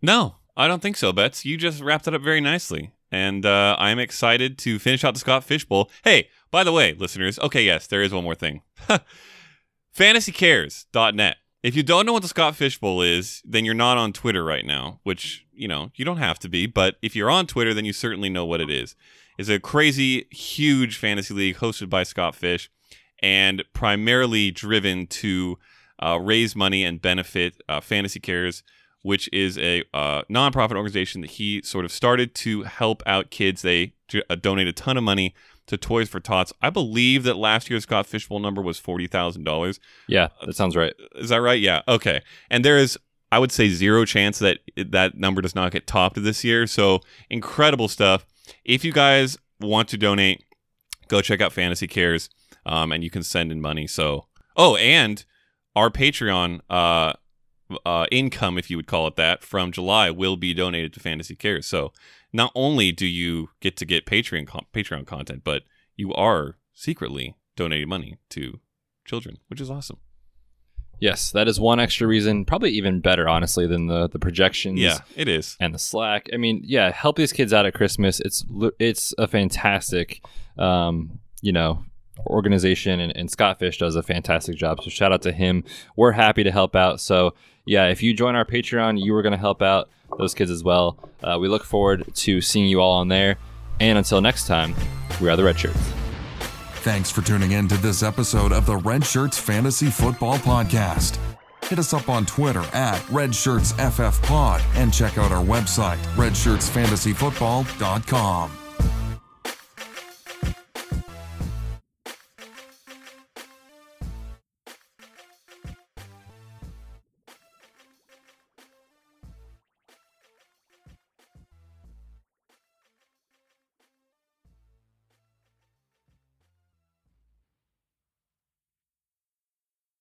no, I don't think so, Betz. You just wrapped it up very nicely. And uh, I'm excited to finish out the Scott Fish Bowl. Hey, by the way, listeners, okay, yes, there is one more thing. <laughs> FantasyCares.net. If you don't know what the Scott Fish Bowl is, then you're not on Twitter right now, which, you know, you don't have to be. But if you're on Twitter, then you certainly know what it is. It's a crazy, huge fantasy league hosted by Scott Fish and primarily driven to uh, raise money and benefit uh, Fantasy Cares, which is a uh, nonprofit organization that he sort of started to help out kids. They uh, donate a ton of money to Toys for Tots. I believe that last year's Scott Fish Bowl number was forty thousand dollars. Yeah, that sounds right. Is that right? Yeah. Okay. And there is, I would say, zero chance that that number does not get topped this year. So incredible stuff. If you guys want to donate, go check out Fantasy Cares, um, and you can send in money. So, oh, and our Patreon uh, uh, income, if you would call it that, from July will be donated to Fantasy Cares. So, not only do you get to get Patreon con- Patreon content, but you are secretly donating money to children, which is awesome. Yes, that is one extra reason, probably even better, honestly, than the the projections. Yeah, it is. and the Slack. I mean, yeah, help these kids out at Christmas. It's it's a fantastic, um, you know, organization, and, and Scott Fish does a fantastic job. So shout out to him. We're happy to help out. So yeah, if you join our Patreon, you are going to help out those kids as well. Uh, we look forward to seeing you all on there. And until next time, we are the Red Shirts. Thanks for tuning in to this episode of the Red Shirts Fantasy Football Podcast. Hit us up on Twitter at RedShirtsFFPod and check out our website, redshirtsfantasyfootball.com.